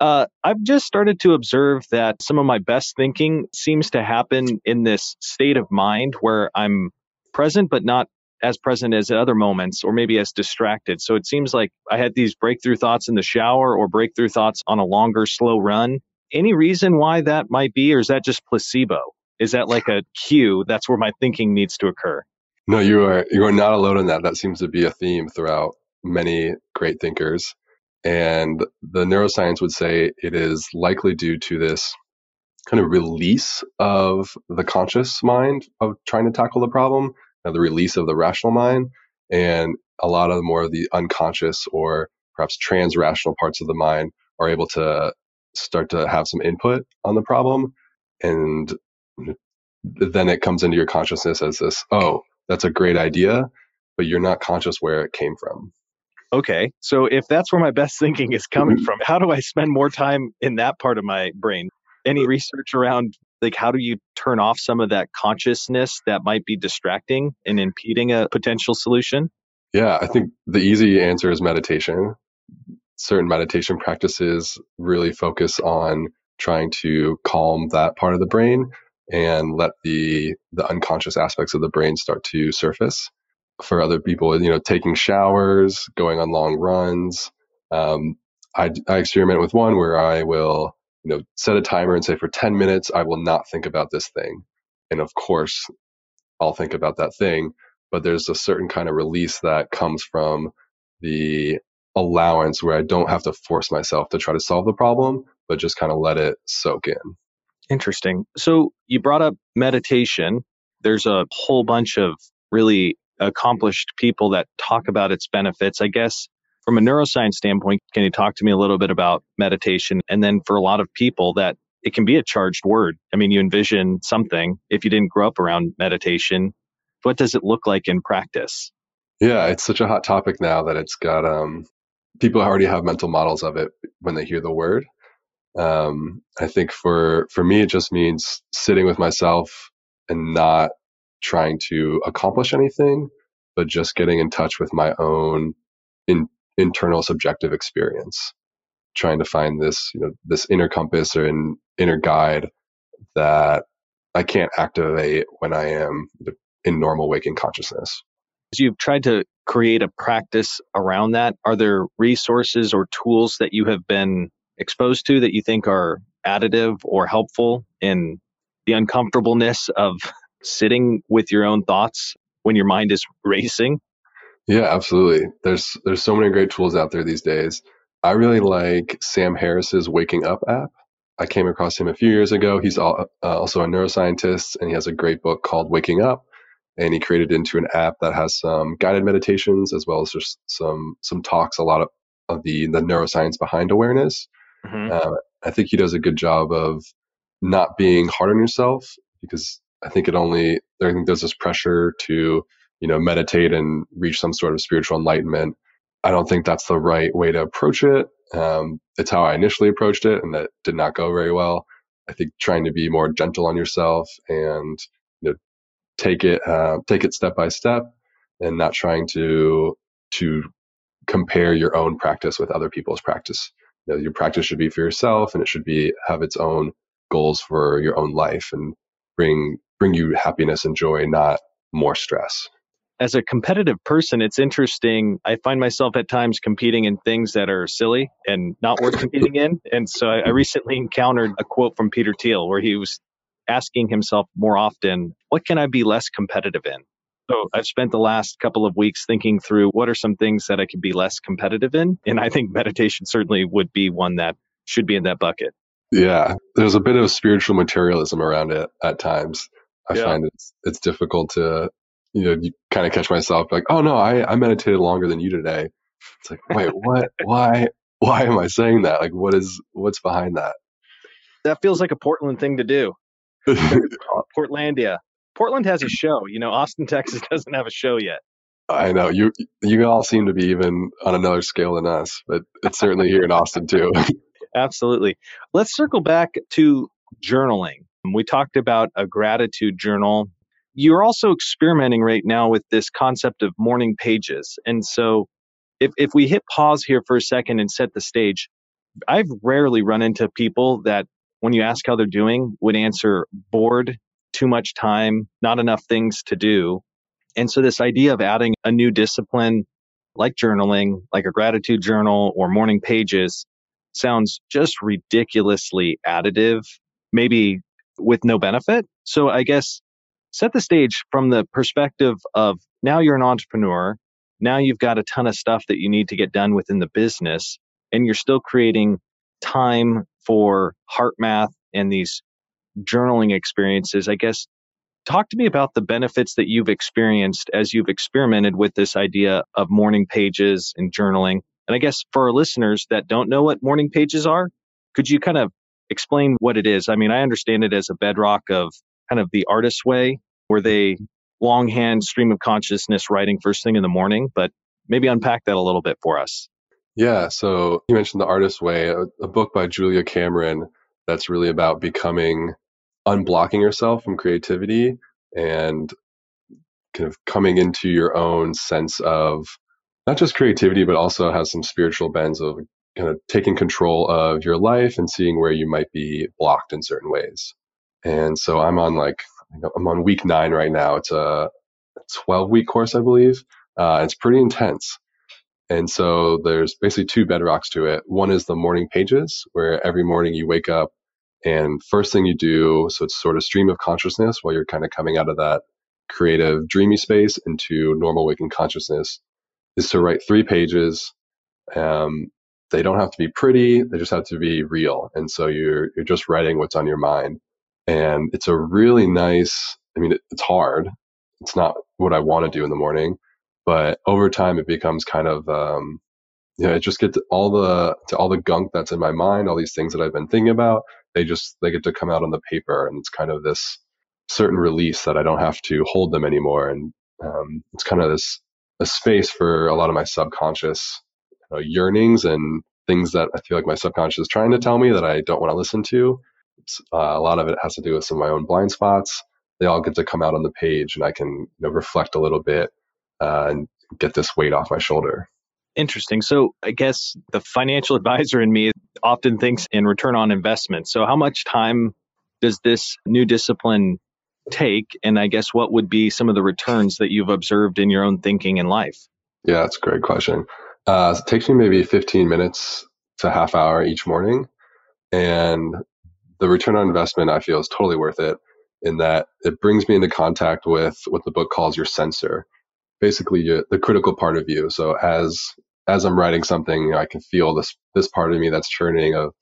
[SPEAKER 3] Uh, I've just started to observe that some of my best thinking seems to happen in this state of mind where I'm present but not as present as at other moments or maybe as distracted. So it seems like I had these breakthrough thoughts in the shower or breakthrough thoughts on a longer, slow run. Any reason why that might be, or is that just placebo? Is that like a cue? That's where my thinking needs to occur.
[SPEAKER 4] No, you are you are not alone in that. That seems to be a theme throughout many great thinkers. And the neuroscience would say it is likely due to this kind of release of the conscious mind of trying to tackle the problem uh, the release of the rational mind, and a lot of the more of the unconscious or perhaps trans rational parts of the mind are able to start to have some input on the problem, and then it comes into your consciousness as this, oh, that's a great idea, but you're not conscious where it came from.
[SPEAKER 3] Okay, so if that's where my best [LAUGHS] thinking is coming mm-hmm. from, how do I spend more time in that part of my brain? Any research around like how do you turn off some of that consciousness that might be distracting and impeding a potential solution?
[SPEAKER 4] Yeah, I think the easy answer is meditation. certain meditation practices really focus on trying to calm that part of the brain and let the the unconscious aspects of the brain start to surface. For other people, you know, taking showers, going on long runs. Um, I, I experiment with one where I will, you know, set a timer and say for 10 minutes I will not think about this thing. And of course, I'll think about that thing. But there's a certain kind of release that comes from the allowance where I don't have to force myself to try to solve the problem, but just kind of let it soak in.
[SPEAKER 3] Interesting. So you brought up meditation. There's a whole bunch of really accomplished people that talk about its benefits. I guess from a neuroscience standpoint, can you talk to me a little bit about meditation? And then for a lot of people that it can be a charged word. I mean, you envision something if you didn't grow up around meditation. What does it look like in practice?
[SPEAKER 4] Yeah, it's such a hot topic now that it's got um, people already have mental models of it when they hear the word. Um, I think for for me, it just means sitting with myself and not trying to accomplish anything, but just getting in touch with my own in, internal subjective experience, trying to find this you know this inner compass or an inner guide that I can't activate when I am in normal waking consciousness.
[SPEAKER 3] You've tried to create a practice around that. Are there resources or tools that you have been exposed to that you think are additive or helpful in the uncomfortableness of sitting with your own thoughts when your mind is [LAUGHS] racing?
[SPEAKER 4] Yeah, absolutely. There's there's so many great tools out there these days. I really like Sam Harris's Waking Up app. I came across him a few years ago. He's uh, also a neuroscientist, and he has a great book called Waking Up. And he created into an app that has some guided meditations as well as just some some talks, a lot of, of the the neuroscience behind awareness. Mm-hmm. Uh, I think he does a good job of not being hard on yourself because I think it only I think there's this pressure to you know meditate and reach some sort of spiritual enlightenment. I don't think that's the right way to approach it. Um, it's how I initially approached it, and that did not go very well. I think trying to be more gentle on yourself and you know take it uh, take it step by step, and not trying to to compare your own practice with other people's practice you know, your practice should be for yourself and it should be have its own goals for your own life and bring bring you happiness and joy not more stress.
[SPEAKER 3] As a competitive person it's interesting. I find myself at times competing in things that are silly and not worth competing in. And so I, I recently encountered a quote from peter thiel where he was asking himself more often what can i be less competitive in so I've spent the last couple of weeks thinking through what are some things that I could be less competitive in. And I think meditation certainly would be one that should be in that bucket.
[SPEAKER 4] Yeah. There's a bit of spiritual materialism around it at times. I yeah. find it's it's difficult to you know, you kind of catch myself like, oh no, I, I meditated longer than you today. It's like, wait, [LAUGHS] what? Why? Why am I saying that? Like, what is what's behind that?
[SPEAKER 3] That feels like a Portland thing to do. [LAUGHS] Portlandia. Portland has a show. You know, Austin, [LAUGHS] Texas doesn't have a show yet.
[SPEAKER 4] I know you. You all seem to be even on another scale than us, but it's certainly here in Austin too. [LAUGHS]
[SPEAKER 3] Absolutely. Let's circle back to journaling. We talked about a gratitude journal. You're also experimenting right now with this concept of morning pages. And so, if if we hit pause here for a second and set the stage, I've rarely run into people that when you ask how they're doing would answer bored too much time, not enough things to do. And so, this idea of adding a new discipline like journaling, like a gratitude journal or morning pages, sounds just ridiculously additive, maybe with no benefit. So, I guess set the stage from the perspective of now you're an entrepreneur. Now you've got a ton of stuff that you need to get done within the business, and you're still creating time for HeartMath and these journaling experiences, I guess talk to me about the benefits that you've experienced as you've experimented with this idea of morning pages and journaling. And I guess for our listeners that don't know what morning pages are, could you kind of explain what it is? I mean, I understand it as a bedrock of kind of the artist's way, where they longhand stream of consciousness writing first thing in the morning, but maybe unpack that a little bit for us.
[SPEAKER 4] Yeah, so you mentioned the artist's way, a, a book by Julia Cameron that's really about becoming unblocking yourself from creativity and kind of coming into your own sense of not just creativity, but also has some spiritual bends of kind of taking control of your life and seeing where you might be blocked in certain ways. And so I'm on like I'm on week nine right now. It's a 12 week course, I believe. Uh, it's pretty intense. And so there's basically two bedrocks to it. One is the morning pages, where every morning you wake up and first thing you do, so it's sort of stream of consciousness while you're kind of coming out of that creative, dreamy space into normal waking consciousness, is to write three pages. Um, they don't have to be pretty; they just have to be real. And so you're you're just writing what's on your mind, and it's a really nice. I mean, it, it's hard. It's not what I want to do in the morning, but over time it becomes kind of um, you know, it just gets all the to all the gunk that's in my mind, all these things that I've been thinking about they just they get to come out on the paper and it's kind of this certain release that I don't have to hold them anymore and um, it's kind of this a space for a lot of my subconscious you know, yearnings and things that I feel like my subconscious is trying to tell me that I don't want to listen to. Uh, a lot of it has to do with some of my own blind spots. They all get to come out on the page, and I can you know, reflect a little bit uh, and get this weight off my shoulder.
[SPEAKER 3] Interesting. So I guess the financial [LAUGHS] advisor in me often thinks in return on investment. So how much time does this new discipline take? And I guess what would be some of the returns that you've observed in your own thinking in life?
[SPEAKER 4] Yeah, that's a great question. Uh, it takes me maybe 15 minutes to half hour each morning. And the return on investment I feel is totally worth it in that it brings me into contact with what the book calls your censor basically the critical part of you. So as as I'm writing something, you know, I can feel this this part of me that's churning of,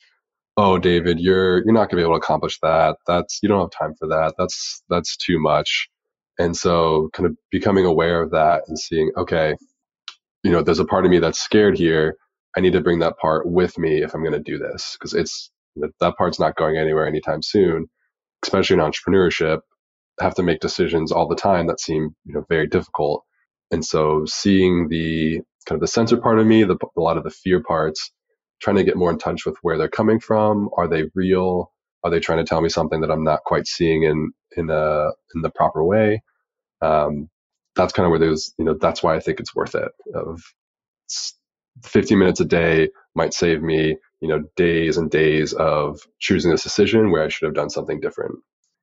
[SPEAKER 4] oh, David, you're you're not gonna be able to accomplish that. That's you don't have time for that. That's that's too much. And so, kind of becoming aware of that and seeing, okay, you know, there's a part of me that's scared here. I need to bring that part with me if I'm going to do this because it's that part's not going anywhere anytime soon. Especially in entrepreneurship, I have to make decisions all the time that seem you know very difficult. And so, seeing the kind of the censor part of me, the, a lot of the fear parts, trying to get more in touch with where they're coming from. Are they real? Are they trying to tell me something that I'm not quite seeing in in a in the proper way? Um, that's kind of where there's you know that's why I think it's worth it. Of 15 minutes a day might save me you know days and days of choosing this decision where I should have done something different.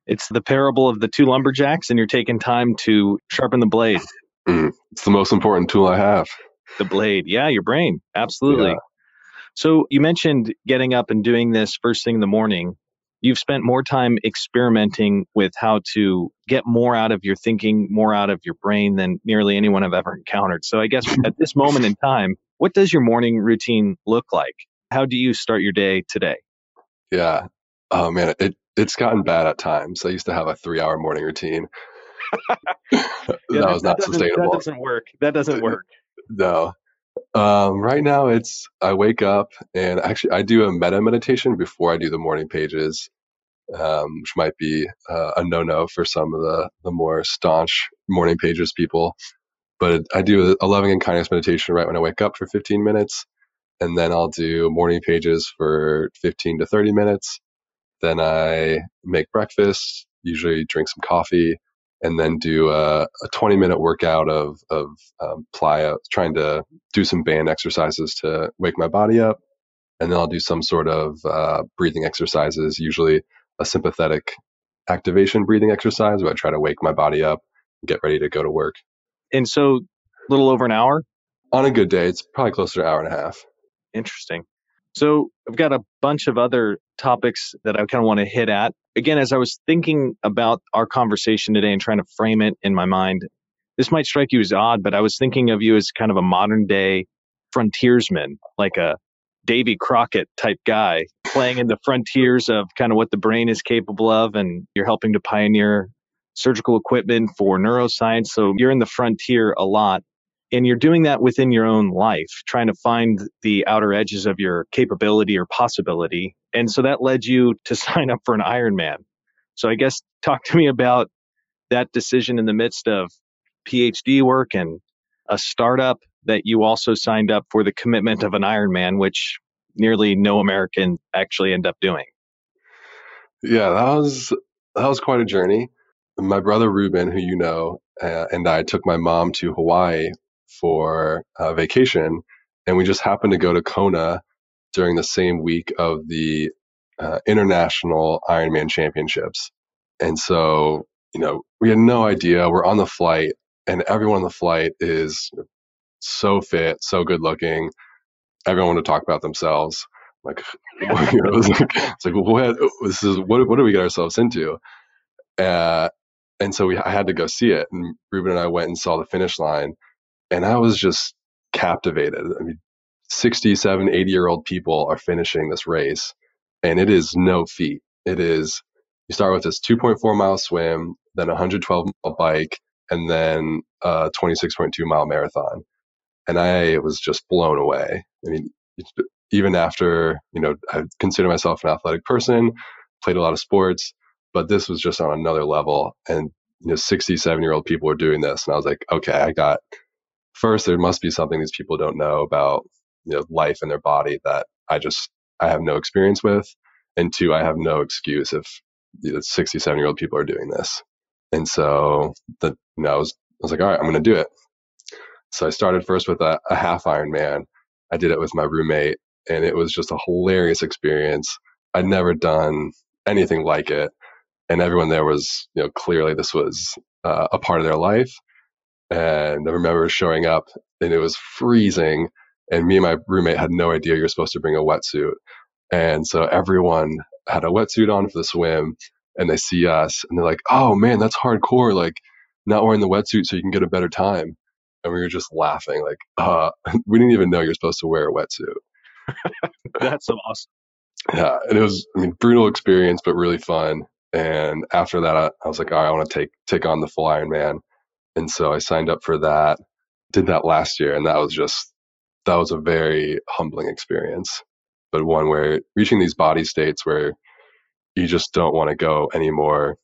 [SPEAKER 3] It's the parable of the two lumberjacks, and you're taking time to sharpen the blade.
[SPEAKER 4] Mm, it's the most important tool I have.
[SPEAKER 3] The blade. Yeah, your brain. Absolutely. Yeah. So you mentioned getting up and doing this first thing in the morning. You've spent more time experimenting with how to get more out of your thinking, more out of your brain than nearly anyone I've ever encountered. So I guess at this moment in time, what does your morning routine look like? How do you start your day today?
[SPEAKER 4] Yeah. Oh man, it it's gotten bad at times. I used to have a three hour morning routine. [LAUGHS]
[SPEAKER 3] yeah, that, that was not sustainable. That doesn't work. That doesn't work.
[SPEAKER 4] No. Um, right now, it's I wake up and actually I do a metta meditation before I do the morning pages, um, which might be uh, a no-no for some of the the more staunch morning pages people. But I do a loving and kindness meditation right when I wake up for 15 minutes, and then I'll do morning pages for 15 to 30 minutes. Then I make breakfast, usually drink some coffee, and then do a, a 20 minute workout of, of um, plyo, trying to do some band exercises to wake my body up. And then I'll do some sort of uh, breathing exercises, usually a sympathetic activation breathing exercise where I try to wake my body up and get ready to go to work.
[SPEAKER 3] And so, a little over an hour?
[SPEAKER 4] On a good day, it's probably closer to an hour and a half.
[SPEAKER 3] Interesting. So I've got a bunch of other topics that I kind of want to hit at. Again, as I was thinking about our conversation today and trying to frame it in my mind, this might strike you as odd, but I was thinking of you as kind of a modern day frontiersman, like a Davy Crockett type guy playing in the frontiers of kind of what the brain is capable of. And you're helping to pioneer surgical equipment for neuroscience. So you're in the frontier a lot and you're doing that within your own life, trying to find the outer edges of your capability or possibility. And so that led you to [LAUGHS] sign up for an Ironman. So I guess talk to me about that decision in the midst of PhD work and a startup that you also signed up for the commitment of an Ironman, which nearly no American actually end up doing.
[SPEAKER 4] Yeah, that was that was quite a journey. My brother Ruben, who you know, uh, and I took my mom to Hawaii for a vacation, and we just happened to go to Kona during the same week of the uh, International Ironman Championships. And so, you know, we had no idea. We're on the flight, and everyone on the flight is so fit, so good looking. Everyone wanted to talk about themselves. Like, [LAUGHS] you know, it like, it's like, what? This is what? What do we get ourselves into? Uh, and so we, I had to go see it. And Ruben and I went and saw the finish line, and I was just captivated. I mean, 67, 80 year old people are finishing this race, and it is no feat. It is, you start with this 2.4 mile swim, then a 112 mile bike, and then a 26.2 mile marathon. And I was just blown away. I mean, even after, you know, I consider myself an athletic person, played a lot of sports, but this was just on another level. And, you know, 67 year old people were doing this. And I was like, okay, I got, first, there must be something these people don't know about, you know, life in their body that I just, I have no experience with. And two, I have no excuse if you know, 67 year old people are doing this. And so the, you know, I was, I was like, all right, I'm going to do it. So I started first with a, a half Ironman. I did it with my roommate and it was just a hilarious experience. I'd never done anything like it. And everyone there was, you know, clearly this was uh, a part of their life. And I remember showing up and it was freezing. And me and my roommate had no idea you're supposed to bring a wetsuit. And so everyone had a wetsuit on for the swim and they see us and they're like, oh man, that's hardcore. Like not wearing the wetsuit so you can get a better time. And we were just laughing, like, uh, [LAUGHS] we didn't even know you're supposed to wear a wetsuit. [LAUGHS]
[SPEAKER 3] that's awesome.
[SPEAKER 4] Yeah. And it was, I mean, brutal experience, but really fun. And after that, I, I was like, all right, I want to take, take on the full Ironman. And so I signed up for that, did that last year. And that was just, that was a very humbling experience, but one where reaching these body states where you just don't want to go anymore,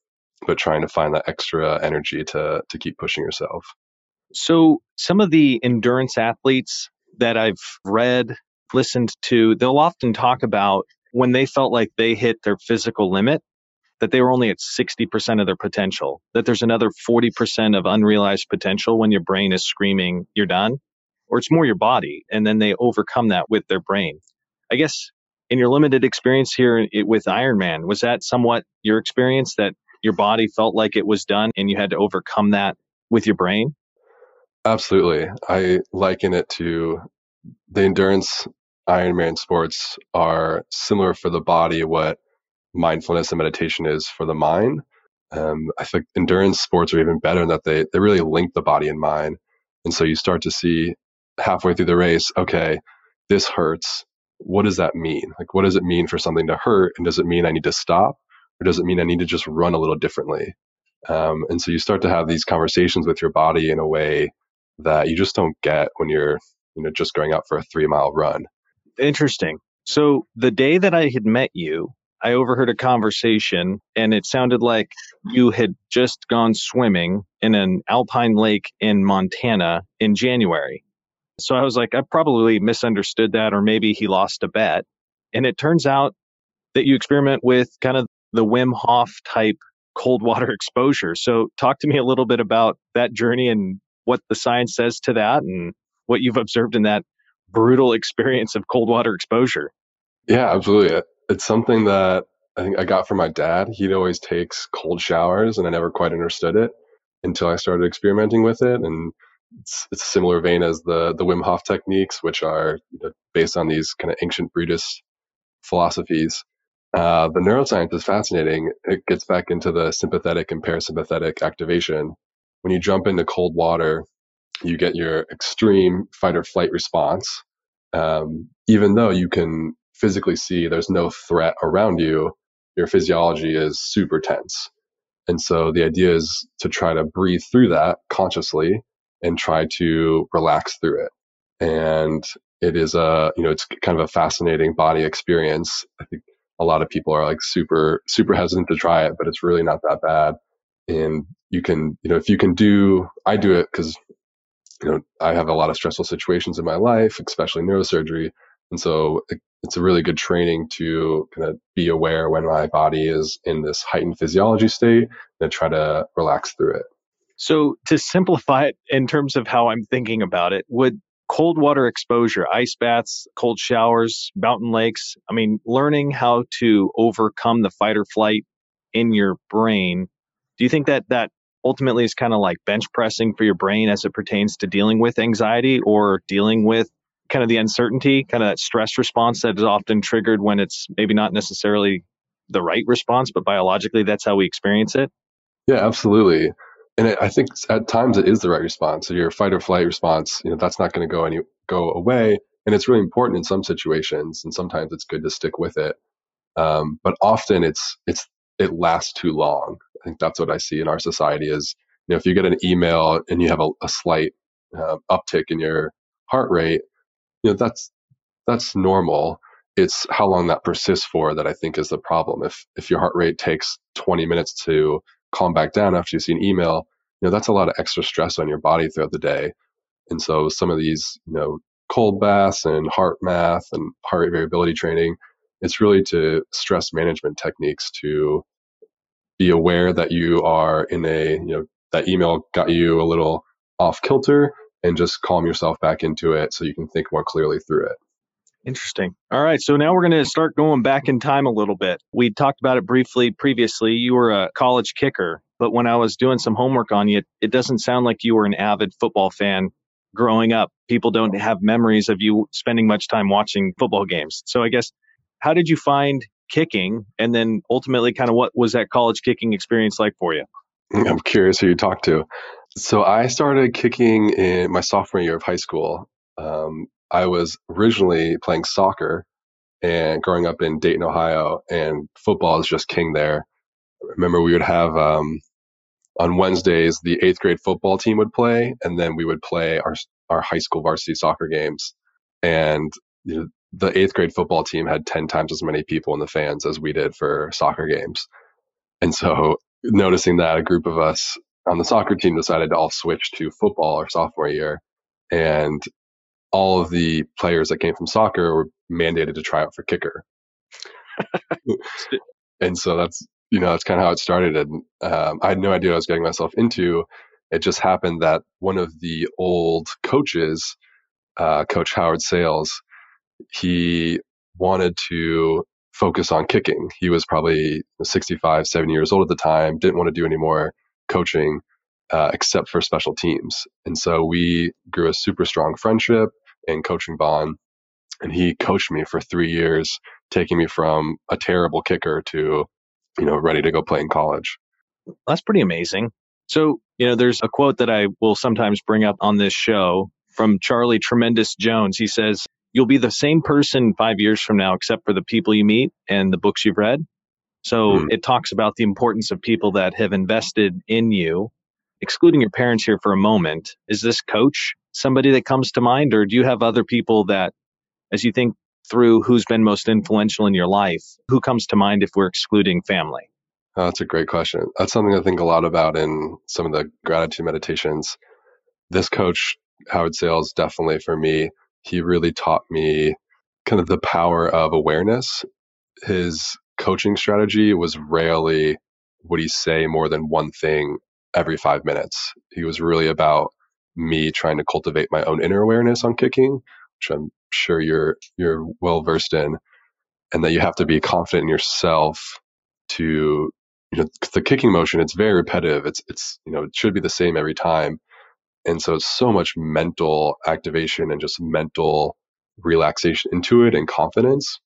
[SPEAKER 4] but trying to find that extra energy to, to keep pushing yourself.
[SPEAKER 3] So, some of the endurance athletes that I've read, listened to, they'll often talk about when they felt like they hit their physical limit, that they were only at 60% of their potential, that there's another 40% of unrealized potential when your brain is screaming, you're done, or it's more your body. And then they overcome that with their brain. I guess in your limited experience here with Ironman, was that somewhat your experience that your body felt like it was done and you had to overcome that with your brain?
[SPEAKER 4] Absolutely. I liken it to the endurance Ironman sports are similar for the body what mindfulness and meditation is for the mind. Um, I think endurance sports are even better in that they, they really link the body and mind. And so you start to see halfway through the race, okay, this hurts. What does that mean? Like, what does it mean for something to hurt? And does it mean I need to stop? Or does it mean I need to just run a little differently? Um, and so you start to have these conversations with your body in a way that you just don't get when you're, you know, just going out for a three mile run.
[SPEAKER 3] Interesting. So the day that I had met you, I overheard a conversation and it sounded like you had just gone swimming in an alpine lake in Montana in January. So I was like, I probably misunderstood that, or maybe he lost a bet. And it turns out that you experiment with kind of the Wim Hof type cold water [LAUGHS] exposure. So talk to me a little bit about that journey and what the science says to that and what you've observed in that brutal [LAUGHS] experience of cold water exposure.
[SPEAKER 4] Yeah, absolutely. It's something that I think I got from my dad. He always takes cold showers, and I never quite understood it until I started experimenting with it. And it's, it's a similar vein as the the Wim Hof techniques, which are you know, based on these kind of ancient Buddhist philosophies. Uh, the neuroscience is fascinating. It gets back into the sympathetic and parasympathetic activation. When you jump into cold water, you get your extreme fight or flight response. Um, even though you can physically see there's no threat around you, your physiology is super tense. And so the idea is to try to breathe through that consciously and try to relax through it. And it is a, you know, it's kind of a fascinating body experience. I think a lot of people are like super, super [LAUGHS] hesitant to try it, but it's really not that bad. And you can, you know, if you can do, I do it because you know, I have a lot of stressful situations in my life, especially neurosurgery. And so it's a really good training to kind of be aware when my body is in this heightened physiology state and try to relax through it.
[SPEAKER 3] So to simplify it in terms of how I'm thinking about it, would cold water exposure, ice baths, cold showers, mountain lakes. I mean, learning how to overcome the fight or flight in your brain. Do you think that that ultimately is kind of like bench pressing for your brain as it pertains to dealing with anxiety or dealing with kind of the uncertainty, kind of that stress response that is often triggered when it's maybe not necessarily the right response, but biologically that's how we experience it?
[SPEAKER 4] Yeah, absolutely. And it, I think at times it is the right response. So your fight or flight response, you know, that's not going to go any go away, and it's really important in some situations. And sometimes it's good to stick with it. Um, but often it's it's it lasts too long. I think that's what I see in our society is, you know, if you get an email and you have a, a slight uh, uptick in your heart rate, you know, that's that's normal. It's how long that persists for that I think is the problem. If if your heart rate takes 20 minutes to calm back down after you see an email, you know, that's a lot of extra stress on your body throughout the day. And so some of these, you know, cold baths and HeartMath and heart rate variability training, it's really to stress management techniques to be aware that you are in a, you know, that email got you a little off kilter and just calm yourself back into it so you can think more clearly through it.
[SPEAKER 3] Interesting. All right. So now we're going to start going back in time a little bit. We talked about it briefly previously. You were a college kicker, but when I was doing some homework on you, it doesn't sound like you were an avid football fan growing up. People don't have memories of you spending much time watching football games. So I guess, how did you find kicking? And then ultimately, kind of what was that college kicking experience like for you? [LAUGHS]
[SPEAKER 4] I'm curious who you talked to. So I started kicking in my sophomore year of high school. Um, I was originally playing soccer and growing up in Dayton, Ohio, and football is just king there. I remember we would have um, on Wednesdays the eighth grade football team would play, and then we would play our our high school varsity soccer games. And you know, the eighth grade football team had ten times as many people in the fans as we did for soccer games. And so, noticing that a group of us on the soccer team decided to all switch to football our sophomore year, and all of the players that came from soccer were mandated to try out for kicker. [LAUGHS] and so that's you know that's kind of how it started. And um, I had no idea what I was getting myself into. It just happened that one of the old coaches, uh, Coach Howard Sales, he wanted to focus on kicking. He was probably 65, 70 years old at the time, didn't want to do any more coaching uh, except for special teams. And so we grew a super strong friendship and coaching bond. And he coached me for three years, taking me from a terrible kicker to, you know, ready to go play in college.
[SPEAKER 3] That's pretty amazing. So, you know, there's a quote that I will sometimes bring up on this show from Charlie Tremendous Jones. He says, You'll be the same person five years from now, except for the people you meet and the books you've read. So mm. it talks about the importance of people that have invested in you excluding your parents here for a moment, is this coach somebody that comes to mind, or do you have other people that, as you think through who's been most influential in your life, who comes to mind if we're excluding family?
[SPEAKER 4] Oh, that's a great question. That's something I think a lot about in some of the gratitude meditations. This coach, Howard Sales, definitely for me, he really taught me kind of the power of awareness. His coaching strategy was rarely would he say more than one thing every five minutes. He was really about me trying to cultivate my own inner awareness on kicking, which I'm sure you're you're well versed in, and that you have to be confident in yourself to you know the kicking motion. It's very repetitive. It's it's you know it should be the same every time, and so it's so much mental activation and just mental relaxation into it and confidence.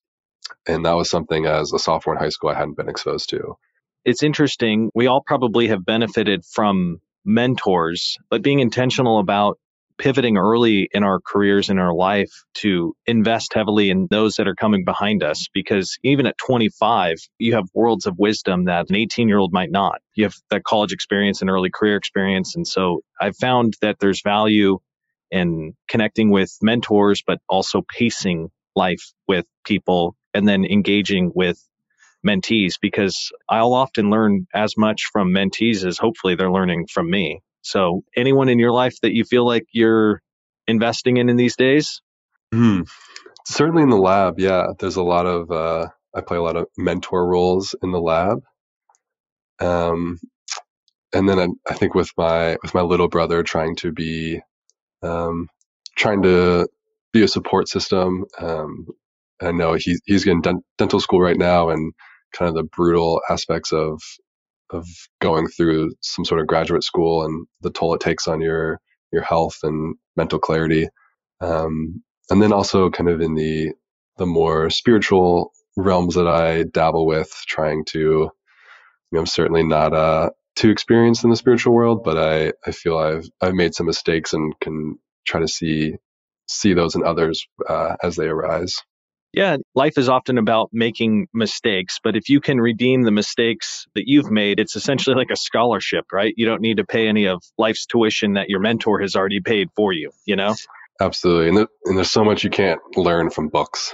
[SPEAKER 4] And that was something as a sophomore in high school I hadn't been exposed to
[SPEAKER 3] it's interesting. We all probably have benefited from mentors, but being intentional about pivoting early in our careers in our life to invest heavily in those that are coming behind us because even at 25 you have worlds of wisdom that an 18 year old might not you have that college experience and early career experience and so i've found that there's value in connecting with mentors but also pacing life with people and then engaging with mentees because I'll often learn as much from mentees as hopefully they're learning from me. So, anyone in your life that you feel like you're investing in in these days?
[SPEAKER 4] Hmm. Certainly in the lab, yeah. There's a lot of uh, I play a lot of mentor roles in the lab. Um, and then I, I think with my with my little brother trying to be um, trying to be a support system. Um, I know he's he's in dental school right now, and kind of the brutal aspects of of going through some sort of graduate school and the toll it takes on your your health and mental clarity. Um, and then also kind of in the the more spiritual realms that I dabble with, trying to, you know, I'm certainly not uh, too experienced in the spiritual world, but I, I feel I've I've made some mistakes and can try to see see those in others uh, as they arise.
[SPEAKER 3] Yeah, life is often about making mistakes, but if you can redeem the mistakes that you've made, it's essentially like a scholarship, right? You don't need to pay any of life's tuition that your mentor has already paid for you, you know?
[SPEAKER 4] Absolutely. And, th- and there's so much you can't learn from books.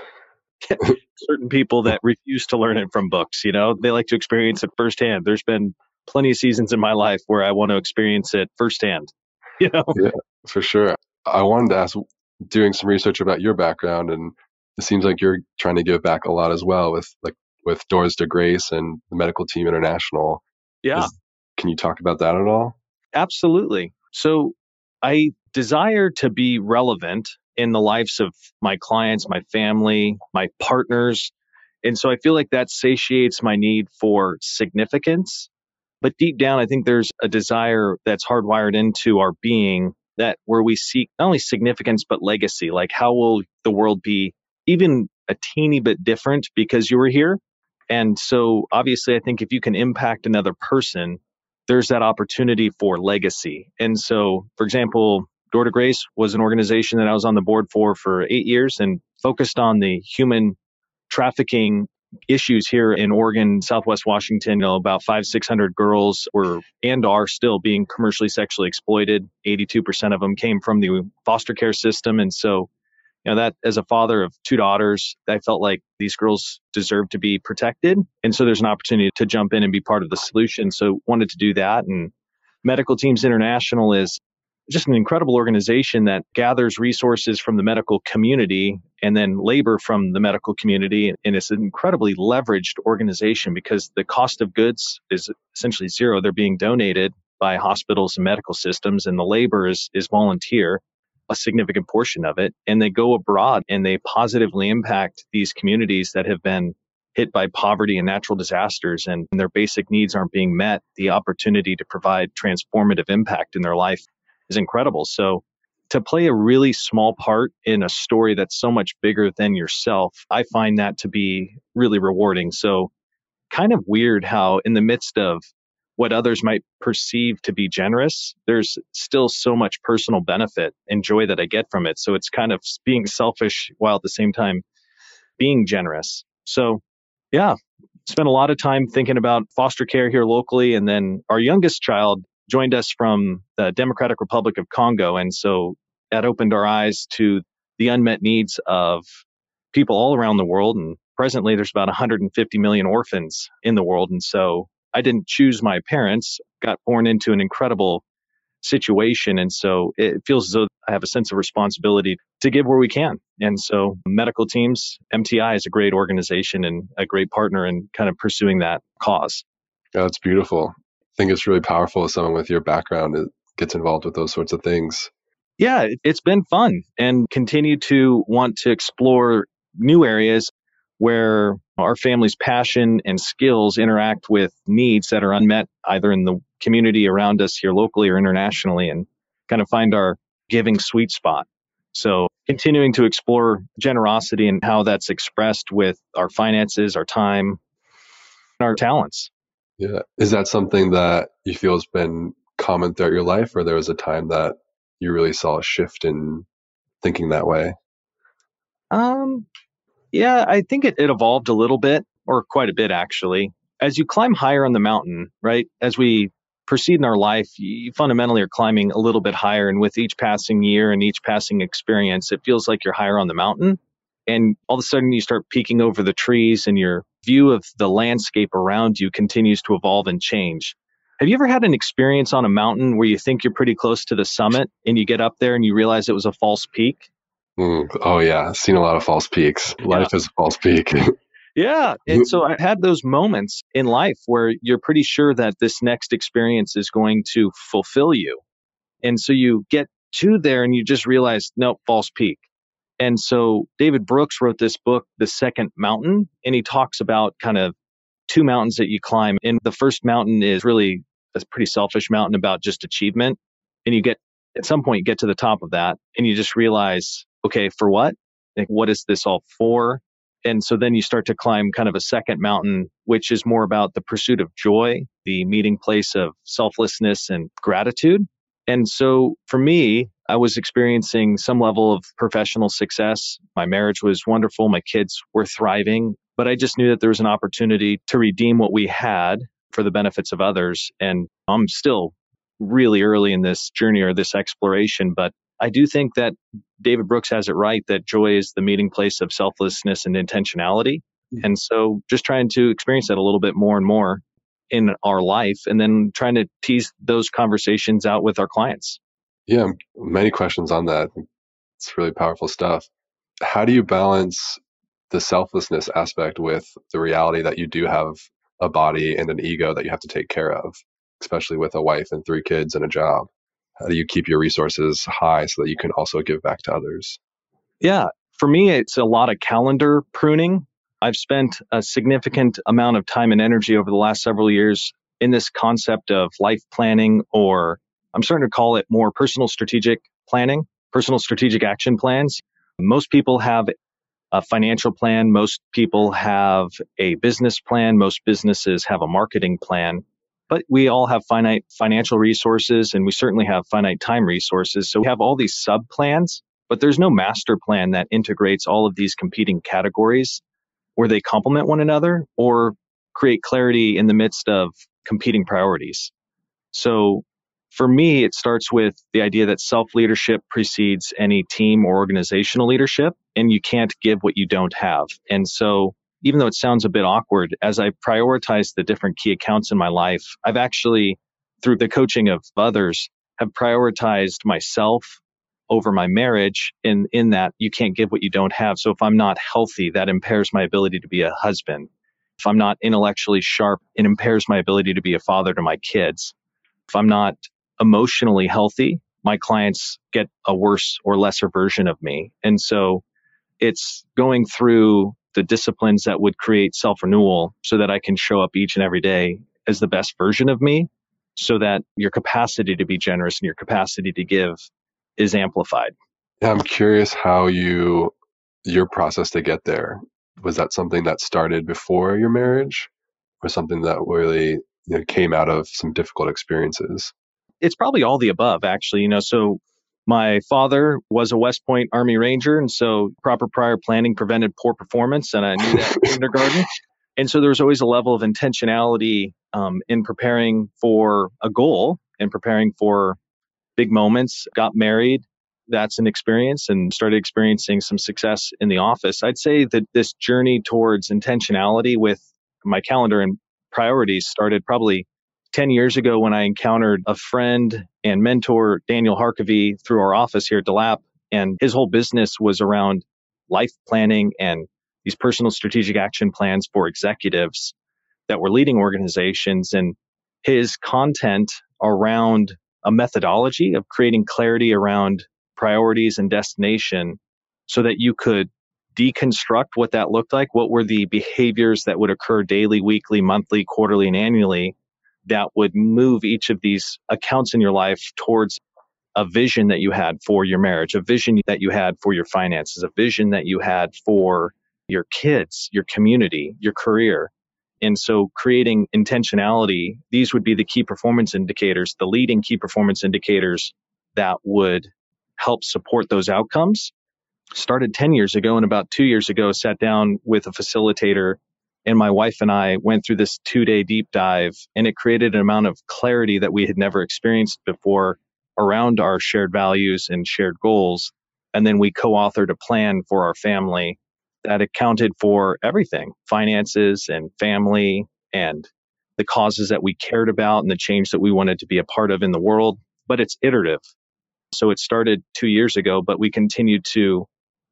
[SPEAKER 4] [LAUGHS]
[SPEAKER 3] Certain people that refuse to learn it from books, you know, they like to experience it firsthand. There's been plenty of seasons in my life where I want to experience it firsthand, [LAUGHS] you know?
[SPEAKER 4] Yeah, for sure. I wanted to ask, doing some research about your background and it seems like you're trying to give back a lot as well with like with Doors to Grace and the Medical Team International.
[SPEAKER 3] Yeah.
[SPEAKER 4] Is, can you talk about that at all?
[SPEAKER 3] Absolutely. So I desire to be relevant in the lives of my clients, my family, my partners. And so I feel like that satiates my need for significance. But deep down, I think there's a desire that's hardwired into our being that where we seek not only significance, but legacy. Like, how will the world be even a teeny bit different because you were here. And so obviously, I think if you can impact another person, there's that opportunity for legacy. And so, for example, Door to Grace was an organization that I was on the board for for eight years and focused on the human trafficking issues here in Oregon, Southwest Washington. You know, about five, 600 girls were and are still being commercially sexually exploited. 82% of them came from the foster care system. And so you know that as a father of two daughters i felt like these girls deserve to be protected. And so there's an opportunity to jump in and be part of the solution. So wanted to do that. And medical teams international is just an incredible organization that gathers resources from the medical community and then labor from the medical community. And it's an incredibly leveraged organization because the cost of goods is essentially zero. They're being donated by hospitals and medical systems and the labor is is volunteer a significant portion of it, and they go abroad and they positively impact these communities that have been hit by poverty and natural disasters and their basic needs aren't being met, the opportunity to provide transformative impact in their life is incredible. So to play a really small part in a story that's so much bigger than yourself, I find that to be really rewarding. So kind of weird how in the midst of what others might perceive to be generous, there's still so much personal benefit and joy that I get from it. So it's kind of being selfish while at the same time being generous. So, yeah, spent a lot of time thinking about foster care here locally. And then our youngest child joined us from the Democratic Republic of Congo. And so that opened our eyes to the unmet needs of people all around the world. And presently, there's about 150 million orphans in the world. And so I didn't choose my parents, got born into an incredible situation. And so it feels as though I have a sense of responsibility to give where we can. And so medical teams, MTI is a great organization and a great partner in kind of pursuing that cause.
[SPEAKER 4] Yeah, that's beautiful. I think it's really powerful as someone with your background that gets involved with those sorts of things.
[SPEAKER 3] Yeah, it's been fun and continue to want to explore new areas where our family's passion and skills interact with needs that are unmet either in the community around us here locally or internationally and kind of find our giving sweet spot. So continuing to explore generosity and how that's expressed with our finances, our time, our talents.
[SPEAKER 4] Yeah. Is that something that you feel has been common throughout your life or there was a time that you really saw a shift in thinking that way?
[SPEAKER 3] Um, yeah, I think it, it evolved a little bit, or quite a bit actually. As you climb higher on the mountain, right? As we proceed in our life, you fundamentally are climbing a little bit higher. And with each passing year and each passing experience, it feels like you're higher on the mountain. And all of a sudden, you start peeking over the trees, and your view of the landscape around you continues to evolve and change. Have you ever had an experience on a mountain where you think you're pretty close to the summit and you get up there and you realize it was a false peak?
[SPEAKER 4] Mm, oh yeah, seen a lot of false peaks. Life yeah. is a false peak. [LAUGHS]
[SPEAKER 3] yeah, and so I had those moments in life where you're pretty sure that this next experience is going to fulfill you, and so you get to there and you just realize, nope, false peak. And so David Brooks wrote this book, The Second Mountain, and he talks about kind of two mountains that you climb. And the first mountain is really a pretty selfish mountain about just achievement. And you get, at some point, you get to the top of that and you just realize, okay, for what? Like, what is this all for? And so then you start to climb kind of a second mountain, which is more about the pursuit of joy, the meeting place of selflessness and gratitude. And so for me, I was experiencing some level of professional success. My marriage was wonderful. My kids were thriving, but I just knew that there was an opportunity to redeem what we had for the benefits of others. And I'm still really early in this journey or this exploration, but I do think that David Brooks has it right that joy is the meeting place of selflessness and intentionality. Mm-hmm. And so just trying to experience that a little bit more and more in our life and then trying to tease those conversations out with our clients.
[SPEAKER 4] Yeah, many questions on that. It's really powerful stuff. How do you balance the selflessness aspect with the reality that you do have a body and an ego that you have to take care of, especially with a wife and three kids and a job? Uh, How do you keep your resources high so that you can also give back to others?
[SPEAKER 3] Yeah, for me, it's a lot of calendar pruning. I've spent a significant amount of time and energy over the last several years in this concept of life planning, or I'm starting to call it more personal strategic planning, personal strategic action plans. Most people have a financial plan. Most people have a business plan. Most businesses have a marketing plan. But we all have finite financial resources and we certainly have finite time resources. So we have all these sub plans, but there's no master plan that integrates all of these competing categories where they complement one another or create clarity in the midst of competing priorities. So for me, it starts with the idea that self leadership precedes any team or organizational leadership, and you can't give what you don't have. And so, even though it sounds a bit awkward, as I prioritize the different key accounts in my life, I've actually, through the coaching of others, have prioritized myself over my marriage in in that you can't give what you don't have. So if i'm not healthy that impairs my ability to be a husband. If i'm not intellectually sharp it impairs my ability to be a father to my kids. If i'm not emotionally healthy my clients get a worse or lesser version of me. And so it's going through the disciplines that would create self renewal so that I can show up each and every day as the best version of me so that your capacity to be generous and your capacity to give is amplified.
[SPEAKER 4] Yeah, I'm curious how you your process to get there. Was that something that started before your marriage or something that really you know, came out of some difficult experiences?
[SPEAKER 3] It's probably all the above actually, you know, so my father was a West Point Army Ranger, and so proper prior planning prevented poor performance, and I knew that in [LAUGHS] kindergarten. And so there was always a level of intentionality um, in preparing for a goal and preparing for big moments, got married. That's an experience and started experiencing some success in the office. I'd say that this journey towards intentionality with my calendar and priorities started probably 10 years ago when I encountered a friend and mentor, Daniel Harkavy, through our office here at DeLap. And his whole business was around life planning and these personal strategic action plans for executives that were leading organizations. And his content around a methodology of creating clarity around priorities and destination so that you could deconstruct what that looked like. What were the behaviors that would occur daily, weekly, monthly, quarterly, and annually that would move each of these accounts in your life towards a vision that you had for your marriage, a vision that you had for your finances, a vision that you had for your kids, your community, your career. And so creating intentionality, these would be the key performance indicators, the leading key performance indicators that would help support those outcomes. Started 10 years ago and about two years ago, sat down with a facilitator and my wife and I went through this two day deep dive and it created an amount of clarity that we had never experienced before around our shared values and shared goals. And then we co authored a plan for our family that accounted for everything finances and family and the causes that we cared about and the change that we wanted to be a part of in the world. But it's iterative. So it started two years ago, but we continued to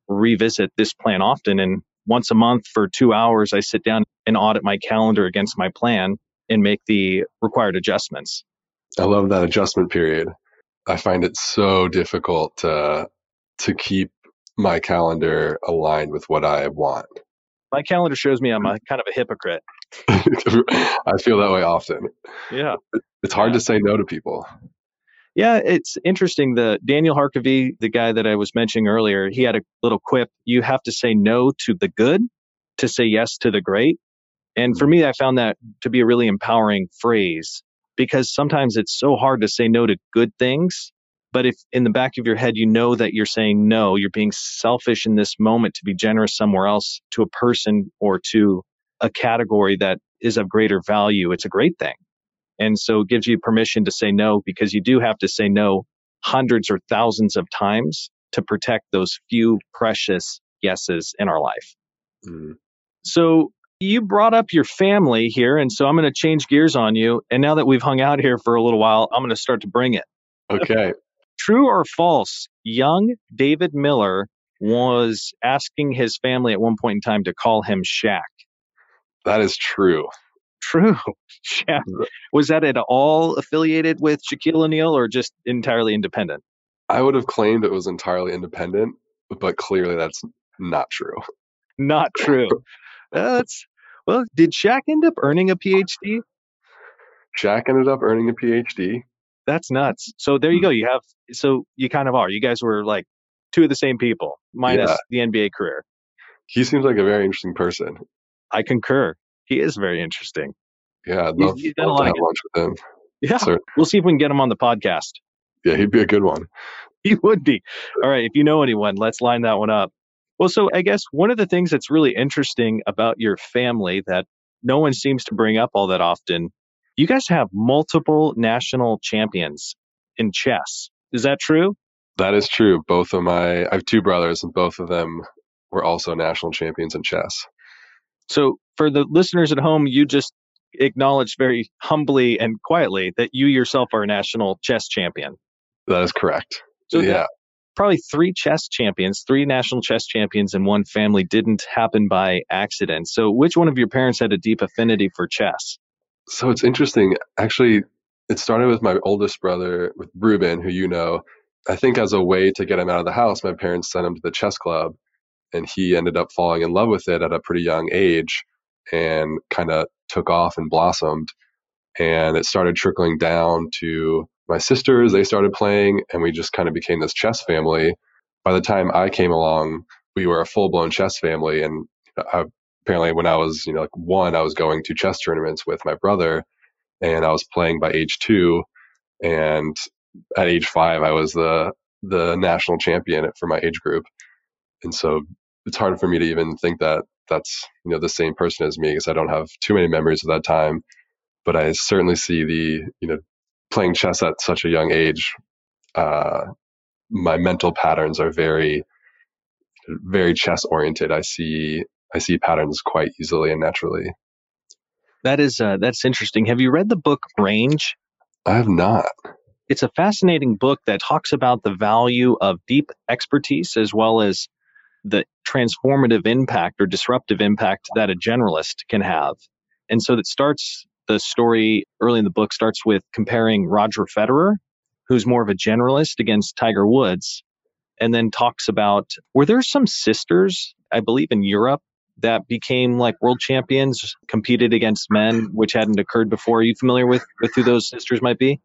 [SPEAKER 3] revisit this plan often. And once a month for two hours, I sit down and audit my calendar against my plan and make the required adjustments.
[SPEAKER 4] I love that adjustment period. I find it so difficult to to keep my calendar aligned with what I want.
[SPEAKER 3] My calendar shows me I'm a mm. kind of a hypocrite. [LAUGHS]
[SPEAKER 4] I feel that way often.
[SPEAKER 3] Yeah.
[SPEAKER 4] It's hard
[SPEAKER 3] Yeah.
[SPEAKER 4] to say no to people.
[SPEAKER 3] Yeah, it's interesting. The Daniel Harkavy, the guy that I was mentioning earlier, he had a little quip. You have to say no to the good to say yes to the great. And for mm. me, I found that to be a really empowering phrase because sometimes it's so hard to say no to good things. But if in the back of your head, you know that you're saying no, you're being selfish in this moment to be generous somewhere else to a person or to a category that is of greater value, it's a great thing. And so it gives you permission to say no because you do have to say no hundreds or thousands of times to protect those few precious yeses in our life.
[SPEAKER 4] Mm.
[SPEAKER 3] So you brought up your family here. And so I'm going to change gears on you. And now that we've hung out here for a little while, I'm going to start to bring it.
[SPEAKER 4] Okay. [LAUGHS]
[SPEAKER 3] True or false? Young David Miller was asking his family at one point in time to call him Shaq.
[SPEAKER 4] That is true.
[SPEAKER 3] True. [LAUGHS] Shaq. Was that at all affiliated with Shaquille O'Neal or just entirely independent?
[SPEAKER 4] I would have claimed it was entirely independent, but clearly that's not true.
[SPEAKER 3] Not true. That's well, did Shaq end up earning a PhD?
[SPEAKER 4] Shaq ended up earning a PhD.
[SPEAKER 3] That's nuts. So there you go. Mm-hmm. You have so you kind of are. You guys were like two of the same people, minus
[SPEAKER 4] Yeah.
[SPEAKER 3] the NBA career.
[SPEAKER 4] He seems like a very interesting person.
[SPEAKER 3] I concur. He is very interesting.
[SPEAKER 4] Yeah, I'd love,
[SPEAKER 3] he's done a lot
[SPEAKER 4] to
[SPEAKER 3] of
[SPEAKER 4] have lunch with him.
[SPEAKER 3] Yeah. We'll see if we can get him on the podcast.
[SPEAKER 4] Yeah, he'd be a good one.
[SPEAKER 3] He would be. All right. If you know anyone, let's line that one up. Well, so I guess one of the things that's really interesting about your family that no one seems to bring up all that often, you guys have multiple national champions in chess. Is that true?
[SPEAKER 4] That is true. Both of my, I have two brothers, and both of them were also national champions in chess.
[SPEAKER 3] So for the listeners at home, you just acknowledged very humbly and quietly that you yourself are a national chess champion.
[SPEAKER 4] That is correct.
[SPEAKER 3] So
[SPEAKER 4] yeah,
[SPEAKER 3] probably three chess champions, three national chess champions in one family didn't happen by accident. So which one of your parents had a deep affinity for chess?
[SPEAKER 4] So it's interesting. Actually, it started with my oldest brother, with Ruben, who you know. I think as a way to get him out of the house, my parents sent him to the chess club, and he ended up falling in love with it at a pretty young age and kind of took off and blossomed. And it started trickling down to my sisters. They started playing, and we just kind of became this chess family. By the time I came along, we were a full blown chess family. And I, apparently, when I was, you know, like one, I was going to chess tournaments with my brother and I was playing by age two. And at age five, I was the the national champion for my age group. And so it's hard for me to even think that that's you know the same person as me because I don't have too many memories of that time. But I certainly see the you know playing chess at such a young age. Uh, my mental patterns are very very chess oriented. I see I see patterns quite easily and naturally.
[SPEAKER 3] That is uh, that's interesting. Have you read the book Range?
[SPEAKER 4] I have not.
[SPEAKER 3] It's a fascinating book that talks about the value of deep expertise as well as the transformative impact or disruptive impact that a generalist can have. And so that starts the story early in the book starts with comparing Roger Federer, who's more of a generalist, against Tiger Woods, and then talks about were there some sisters, I believe in Europe, that became like world champions, competed against men, which hadn't occurred before. Are you familiar with, with who those sisters might be?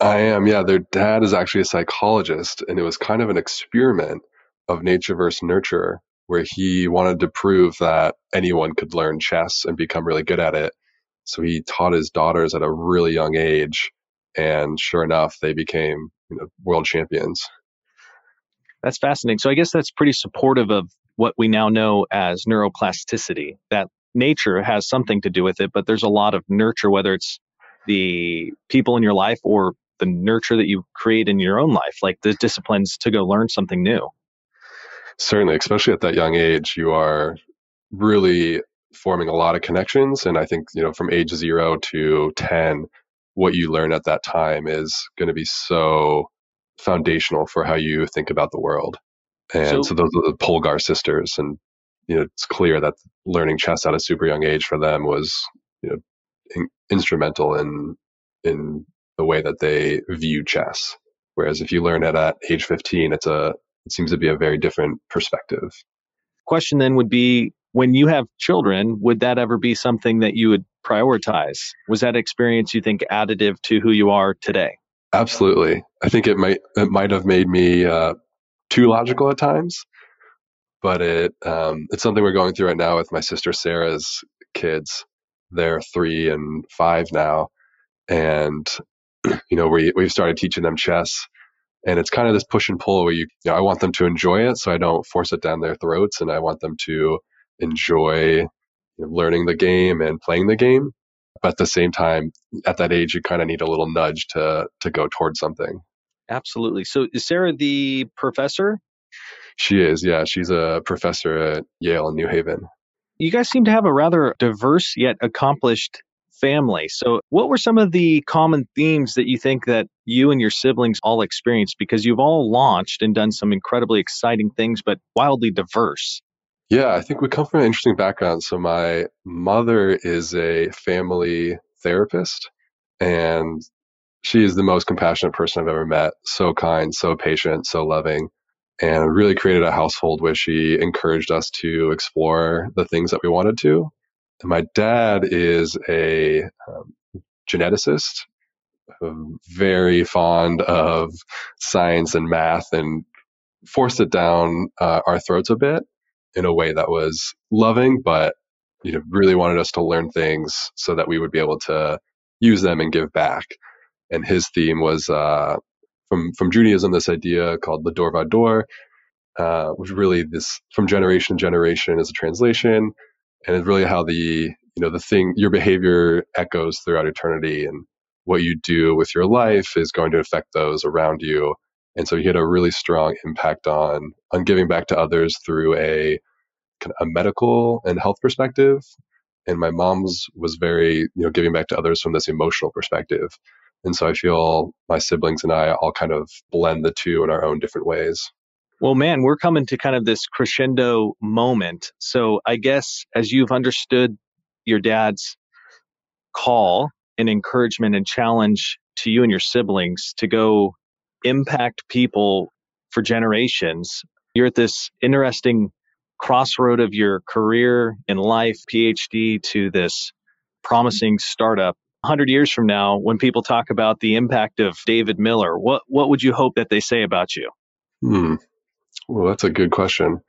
[SPEAKER 4] I am, yeah. Their dad is actually a psychologist, and it was kind of an experiment of nature versus nurture, where he wanted to prove that anyone could learn chess and become really good at it. So he taught his daughters at a really young age, and sure enough, they became you know, world champions.
[SPEAKER 3] That's fascinating. So I guess that's pretty supportive of what we now know as neuroplasticity, that nature has something to do with it, but there's a lot of nurture, whether it's the people in your life or the nurture that you create in your own life, like the disciplines to go learn something new.
[SPEAKER 4] Certainly, especially at that young age, you are really forming a lot of connections. And I think, you know, from age zero to 10, what you learn at that time is going to be so foundational for how you think about the world. And
[SPEAKER 3] So-
[SPEAKER 4] so, those are the Polgar sisters. And, you know, it's clear that learning chess at a super young age for them was, you know, in, instrumental in, in the way that they view chess. Whereas if you learn it at age 15, it's a it seems to be a very different perspective.
[SPEAKER 3] Question then would be when you have children, would that ever be something that you would prioritize? Was that experience you think additive to who you are today?
[SPEAKER 4] Absolutely. I think it might it might have made me uh, too logical at times, but it um, it's something we're going through right now with my sister Sarah's kids. They're three and five now, and [CLEARS THROAT] you know we we've started teaching them chess, and it's kind of this push and pull where you, you know, I want them to enjoy it, so I don't force it down their throats, and I want them to enjoy learning the game and playing the game. But at the same time at that age you kind of need a little nudge to to go towards something.
[SPEAKER 3] Absolutely. So is sarah the professor?
[SPEAKER 4] She is yeah. She's a professor at yale in new haven.
[SPEAKER 3] You guys seem to have a rather diverse yet accomplished family so what were some of the common themes that you think that you and your siblings all experienced because you've all launched and done some incredibly exciting things but wildly diverse
[SPEAKER 4] yeah, I think we come from an interesting background. So my mother is a family therapist and she is the most compassionate person I've ever met. So kind, so patient, so loving, and really created a household where she encouraged us to explore the things that we wanted to. My dad is a um, geneticist, very fond of science and math, and forced it down uh, our throats a bit in a way that was loving, but you know, really wanted us to learn things so that we would be able to use them and give back. And his theme was uh, from from Judaism, this idea called the Dor Vador, uh, which really this from generation to generation is a translation, and it's really how the you know the thing your behavior echoes throughout eternity, and what you do with your life is going to affect those around you. And so he had a really strong impact on on giving back to others through a a medical and health perspective. And my mom's was very, you know, giving back to others from this emotional perspective. And so I feel my siblings and I all kind of blend the two in our own different ways.
[SPEAKER 3] Well, man, we're coming to kind of this crescendo moment. So I guess as you've understood your dad's call and encouragement and challenge to you and your siblings to go impact people for generations. You're at this interesting crossroad of your career in life, PhD, to this promising startup. 100 years from now, when people talk about the impact of David Miller, what, what would you hope that they say about you?
[SPEAKER 4] Hmm. Well, that's a good question.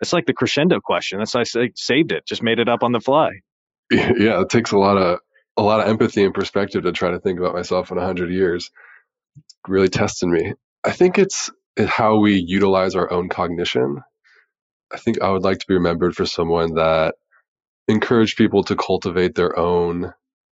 [SPEAKER 3] It's like the crescendo question. That's why I saved it, just made it up on the fly. [LAUGHS]
[SPEAKER 4] Yeah, it takes a lot of a lot of empathy and perspective to try to think about myself in 100 years really tested me. I think it's how we utilize our own cognition. I think I would like to be remembered for someone that encouraged people to cultivate their own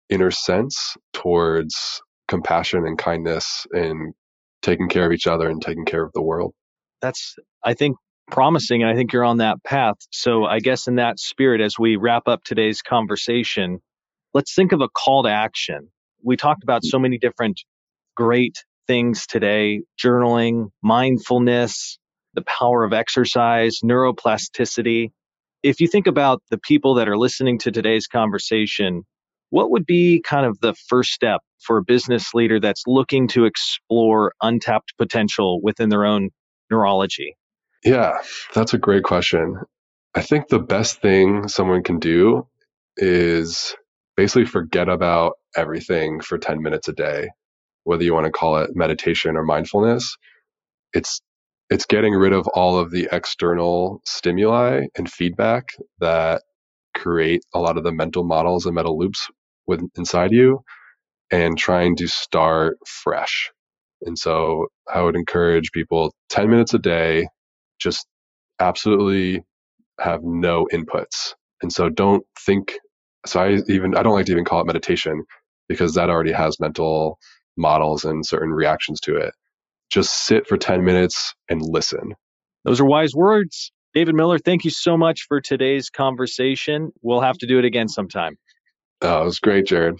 [SPEAKER 4] inner sense towards compassion and kindness and taking care of each other and taking care of the world.
[SPEAKER 3] That's, I think, promising. And I think you're on that path. So, I guess in that spirit, as we wrap up today's conversation, let's think of a call to action. We talked about so many different great things today journaling, mindfulness, the power of exercise, neuroplasticity. If you think about the people that are listening to today's conversation, what would be kind of the first step for a business leader that's looking to explore untapped potential within their own neurology?
[SPEAKER 4] Yeah, that's a great question. I think the best thing someone can do is basically forget about everything for 10 minutes a day whether you want to call it meditation or mindfulness, it's it's getting rid of all of the external stimuli and feedback that create a lot of the mental models and mental loops with inside you and trying to start fresh. And so I would encourage people 10 minutes a day, just absolutely have no inputs. And so don't think so I even I don't like to even call it meditation because that already has mental models and certain reactions to it. Just sit for 10 minutes and listen.
[SPEAKER 3] Those are wise words. David Miller, thank you so much for today's conversation. We'll have to do it again sometime.
[SPEAKER 4] Oh, it was great, Jared.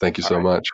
[SPEAKER 4] Thank you All so right. much.